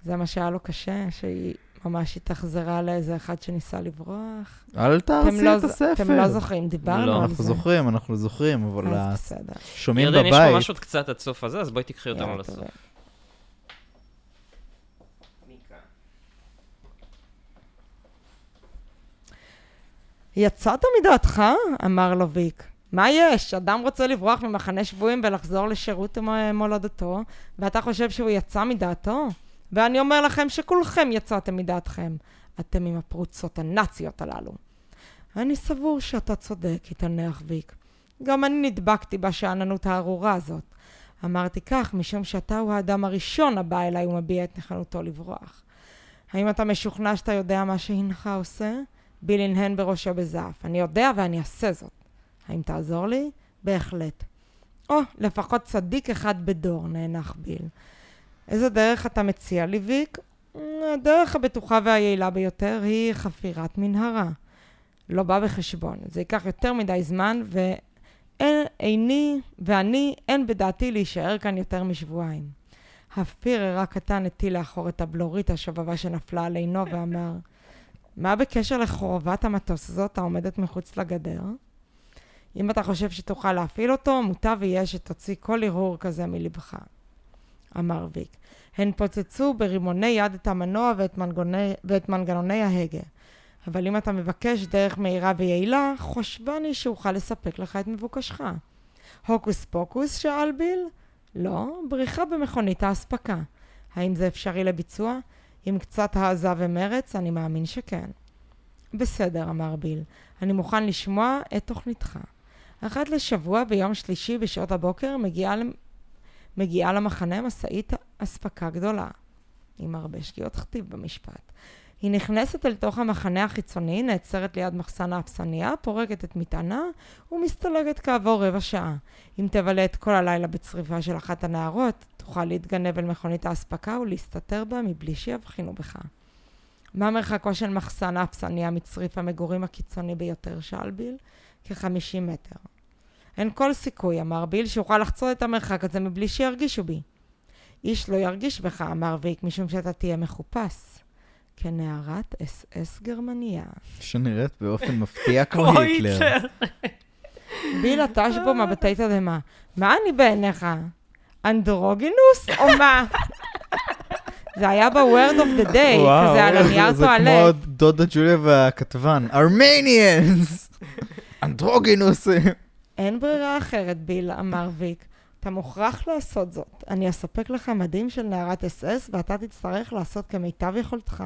A: זה מה שהיה לו קשה, שהיא ממש התאכזרה לאיזה אחד שניסה לברוח.
C: אל תהרסי
A: לא
C: את הספר.
A: אתם לא זוכרים, דיברנו
B: לא,
A: על זה.
C: אנחנו זוכרים, אנחנו זוכרים, אבל
A: אז בסדר.
C: השומעים
B: ירדן, יש
C: בבית...
B: ממש עוד קצת עד סוף הזה, אז בואי תקחי אותנו לסוף.
A: יצאת מדעתך? אמר לו ויק. מה יש? אדם רוצה לברוח ממחנה שבויים ולחזור לשירות מולדתו, ואתה חושב שהוא יצא מדעתו? ואני אומר לכם שכולכם יצאתם מדעתכם. אתם עם הפרוצות הנאציות הללו. אני סבור שאתה צודק, התענח ויק. גם אני נדבקתי בשאננות הארורה הזאת. אמרתי כך משום שאתה הוא האדם הראשון הבא אליי ומביע את נכונותו לברוח. האם אתה משוכנע שאתה יודע מה שהנך עושה? ביל הנהן בראשו בזעף. אני יודע ואני אעשה זאת. האם תעזור לי? בהחלט. או, לפחות צדיק אחד בדור, נאנח ביל. איזה דרך אתה מציע לי, ויק? הדרך הבטוחה והיעילה ביותר היא חפירת מנהרה. לא בא בחשבון. זה ייקח יותר מדי זמן, ואיני ואני, אין בדעתי להישאר כאן יותר משבועיים. הפירר הקטן הטיל לאחור את הבלורית השובבה שנפלה על עינו ואמר, מה בקשר לחורבת המטוס הזאת העומדת מחוץ לגדר? אם אתה חושב שתוכל להפעיל אותו, מוטב יהיה שתוציא כל הרהור כזה מלבך. אמר ויק. הן פוצצו ברימוני יד את המנוע ואת, מנגוני, ואת מנגנוני ההגה. אבל אם אתה מבקש דרך מהירה ויעילה, חושבני שאוכל לספק לך את מבוקשך. הוקוס פוקוס? שאל ביל. לא, בריחה במכונית האספקה. האם זה אפשרי לביצוע? עם קצת העזה ומרץ, אני מאמין שכן. בסדר, אמר ביל. אני מוכן לשמוע את תוכניתך. אחת לשבוע ביום שלישי בשעות הבוקר מגיעה, מגיעה למחנה משאית אספקה גדולה. עם הרבה שגיאות כתיב במשפט. היא נכנסת אל תוך המחנה החיצוני, נעצרת ליד מחסן האפסניה, פורקת את מטענה ומסתלגת כעבור רבע שעה. אם תבלה את כל הלילה בצריפה של אחת הנערות, תוכל להתגנב אל מכונית האספקה ולהסתתר בה מבלי שיבחינו בך. מה מרחקו של מחסן האפסניה מצריף המגורים הקיצוני ביותר? שאל ביל. כ-50 מטר. אין כל סיכוי, אמר ביל, שאוכל לחצות את המרחק הזה מבלי שירגישו בי. איש לא ירגיש בך, אמר ויק, משום שאתה תהיה מחופש. כנערת אס אס גרמניה.
C: שנראית באופן מפתיע (laughs) כמו היטלר.
A: ביל לטש בו מבטי תדהמה. מה אני בעיניך? אנדרוגינוס או מה? זה היה ב-word of the day, כזה על הנייר
C: זה
A: טואלט.
C: כמו דודה ג'וליה והכתבן, ארמניאנס! (laughs) אנדרוגינוס!
A: אין ברירה אחרת, ביל, אמר ויק. אתה מוכרח לעשות זאת. אני אספק לך מדים של נערת אס אס, ואתה תצטרך לעשות כמיטב יכולתך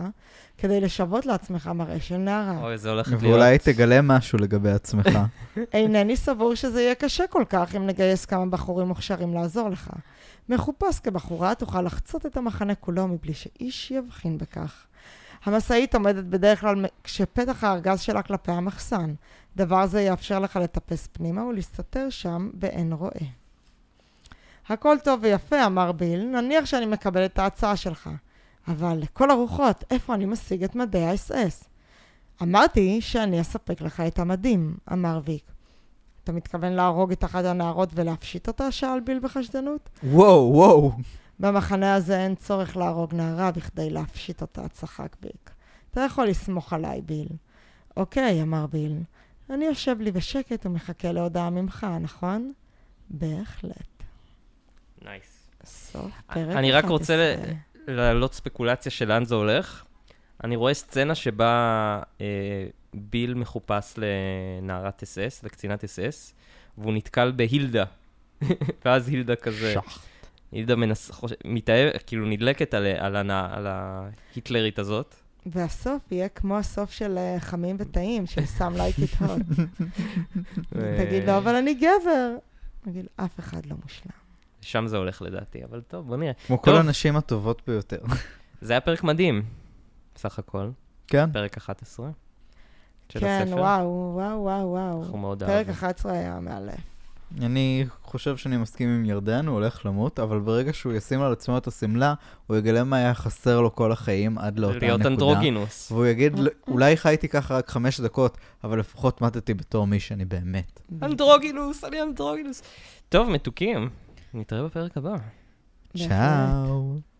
A: כדי לשוות לעצמך מראה של נערה.
B: אוי, זה הולך להיות...
C: ואולי תגלה משהו לגבי עצמך. (laughs)
A: אינני סבור שזה יהיה קשה כל כך אם נגייס כמה בחורים מוכשרים לעזור לך. מחופש כבחורה תוכל לחצות את המחנה כולו מבלי שאיש יבחין בכך. המשאית עומדת בדרך כלל כשפתח הארגז שלה כלפי המחסן. דבר זה יאפשר לך לטפס פנימה ולהסתתר שם באין רואה. הכל טוב ויפה, אמר ביל, נניח שאני מקבל את ההצעה שלך. אבל לכל הרוחות, איפה אני משיג את מדי האס-אס? אמרתי שאני אספק לך את המדים, אמר ויק. אתה מתכוון להרוג את אחת הנערות ולהפשיט אותה? שאל ביל בחשדנות.
C: וואו, וואו.
A: במחנה הזה אין צורך להרוג נערה בכדי להפשיט אותה, צחק ויק. אתה יכול לסמוך עליי, ביל. אוקיי, אמר ביל. אני יושב לי בשקט ומחכה להודעה ממך, נכון? בהחלט.
B: nice.
A: סוף פרק
B: אני רק רוצה
A: 11.
B: להעלות ספקולציה של לאן זה הולך. אני רואה סצנה שבה אה, ביל מחופש לנערת אס-אס, לקצינת אס-אס, והוא נתקל בהילדה. (laughs) ואז הילדה כזה,
C: שח.
B: הילדה מנס... חוש... מתאהב, כאילו נדלקת על, על, הנע... על ההיטלרית הזאת.
A: והסוף יהיה כמו הסוף של אה, חמים וטעים, של סם לייק איט הוט. (laughs) תגיד לו, אבל אני גבר. תגיד, אף אחד לא מושלם.
B: שם זה הולך לדעתי, אבל טוב, בוא נראה.
C: כמו כל. הנשים הטובות ביותר. (laughs)
B: זה היה פרק מדהים, בסך הכל.
C: כן?
B: פרק 11 של
A: כן,
B: הספר.
A: וואו, וואו, וואו,
B: אנחנו
A: וואו.
B: מאוד
A: פרק
B: אהבנו.
A: 11 היה מאלף.
C: אני חושב שאני מסכים עם ירדן, הוא הולך למות, אבל ברגע שהוא ישים על עצמו את השמלה, הוא יגלה מה היה חסר לו כל החיים עד לאותה
B: להיות
C: נקודה.
B: אנדרוגינוס.
C: והוא יגיד, אולי חייתי ככה רק חמש דקות, אבל לפחות מתתי בתור מי שאני באמת.
B: אנדרוגינוס, אני אנדרוגינוס. טוב, מתוקים, נתראה בפרק הבא.
C: צ'או.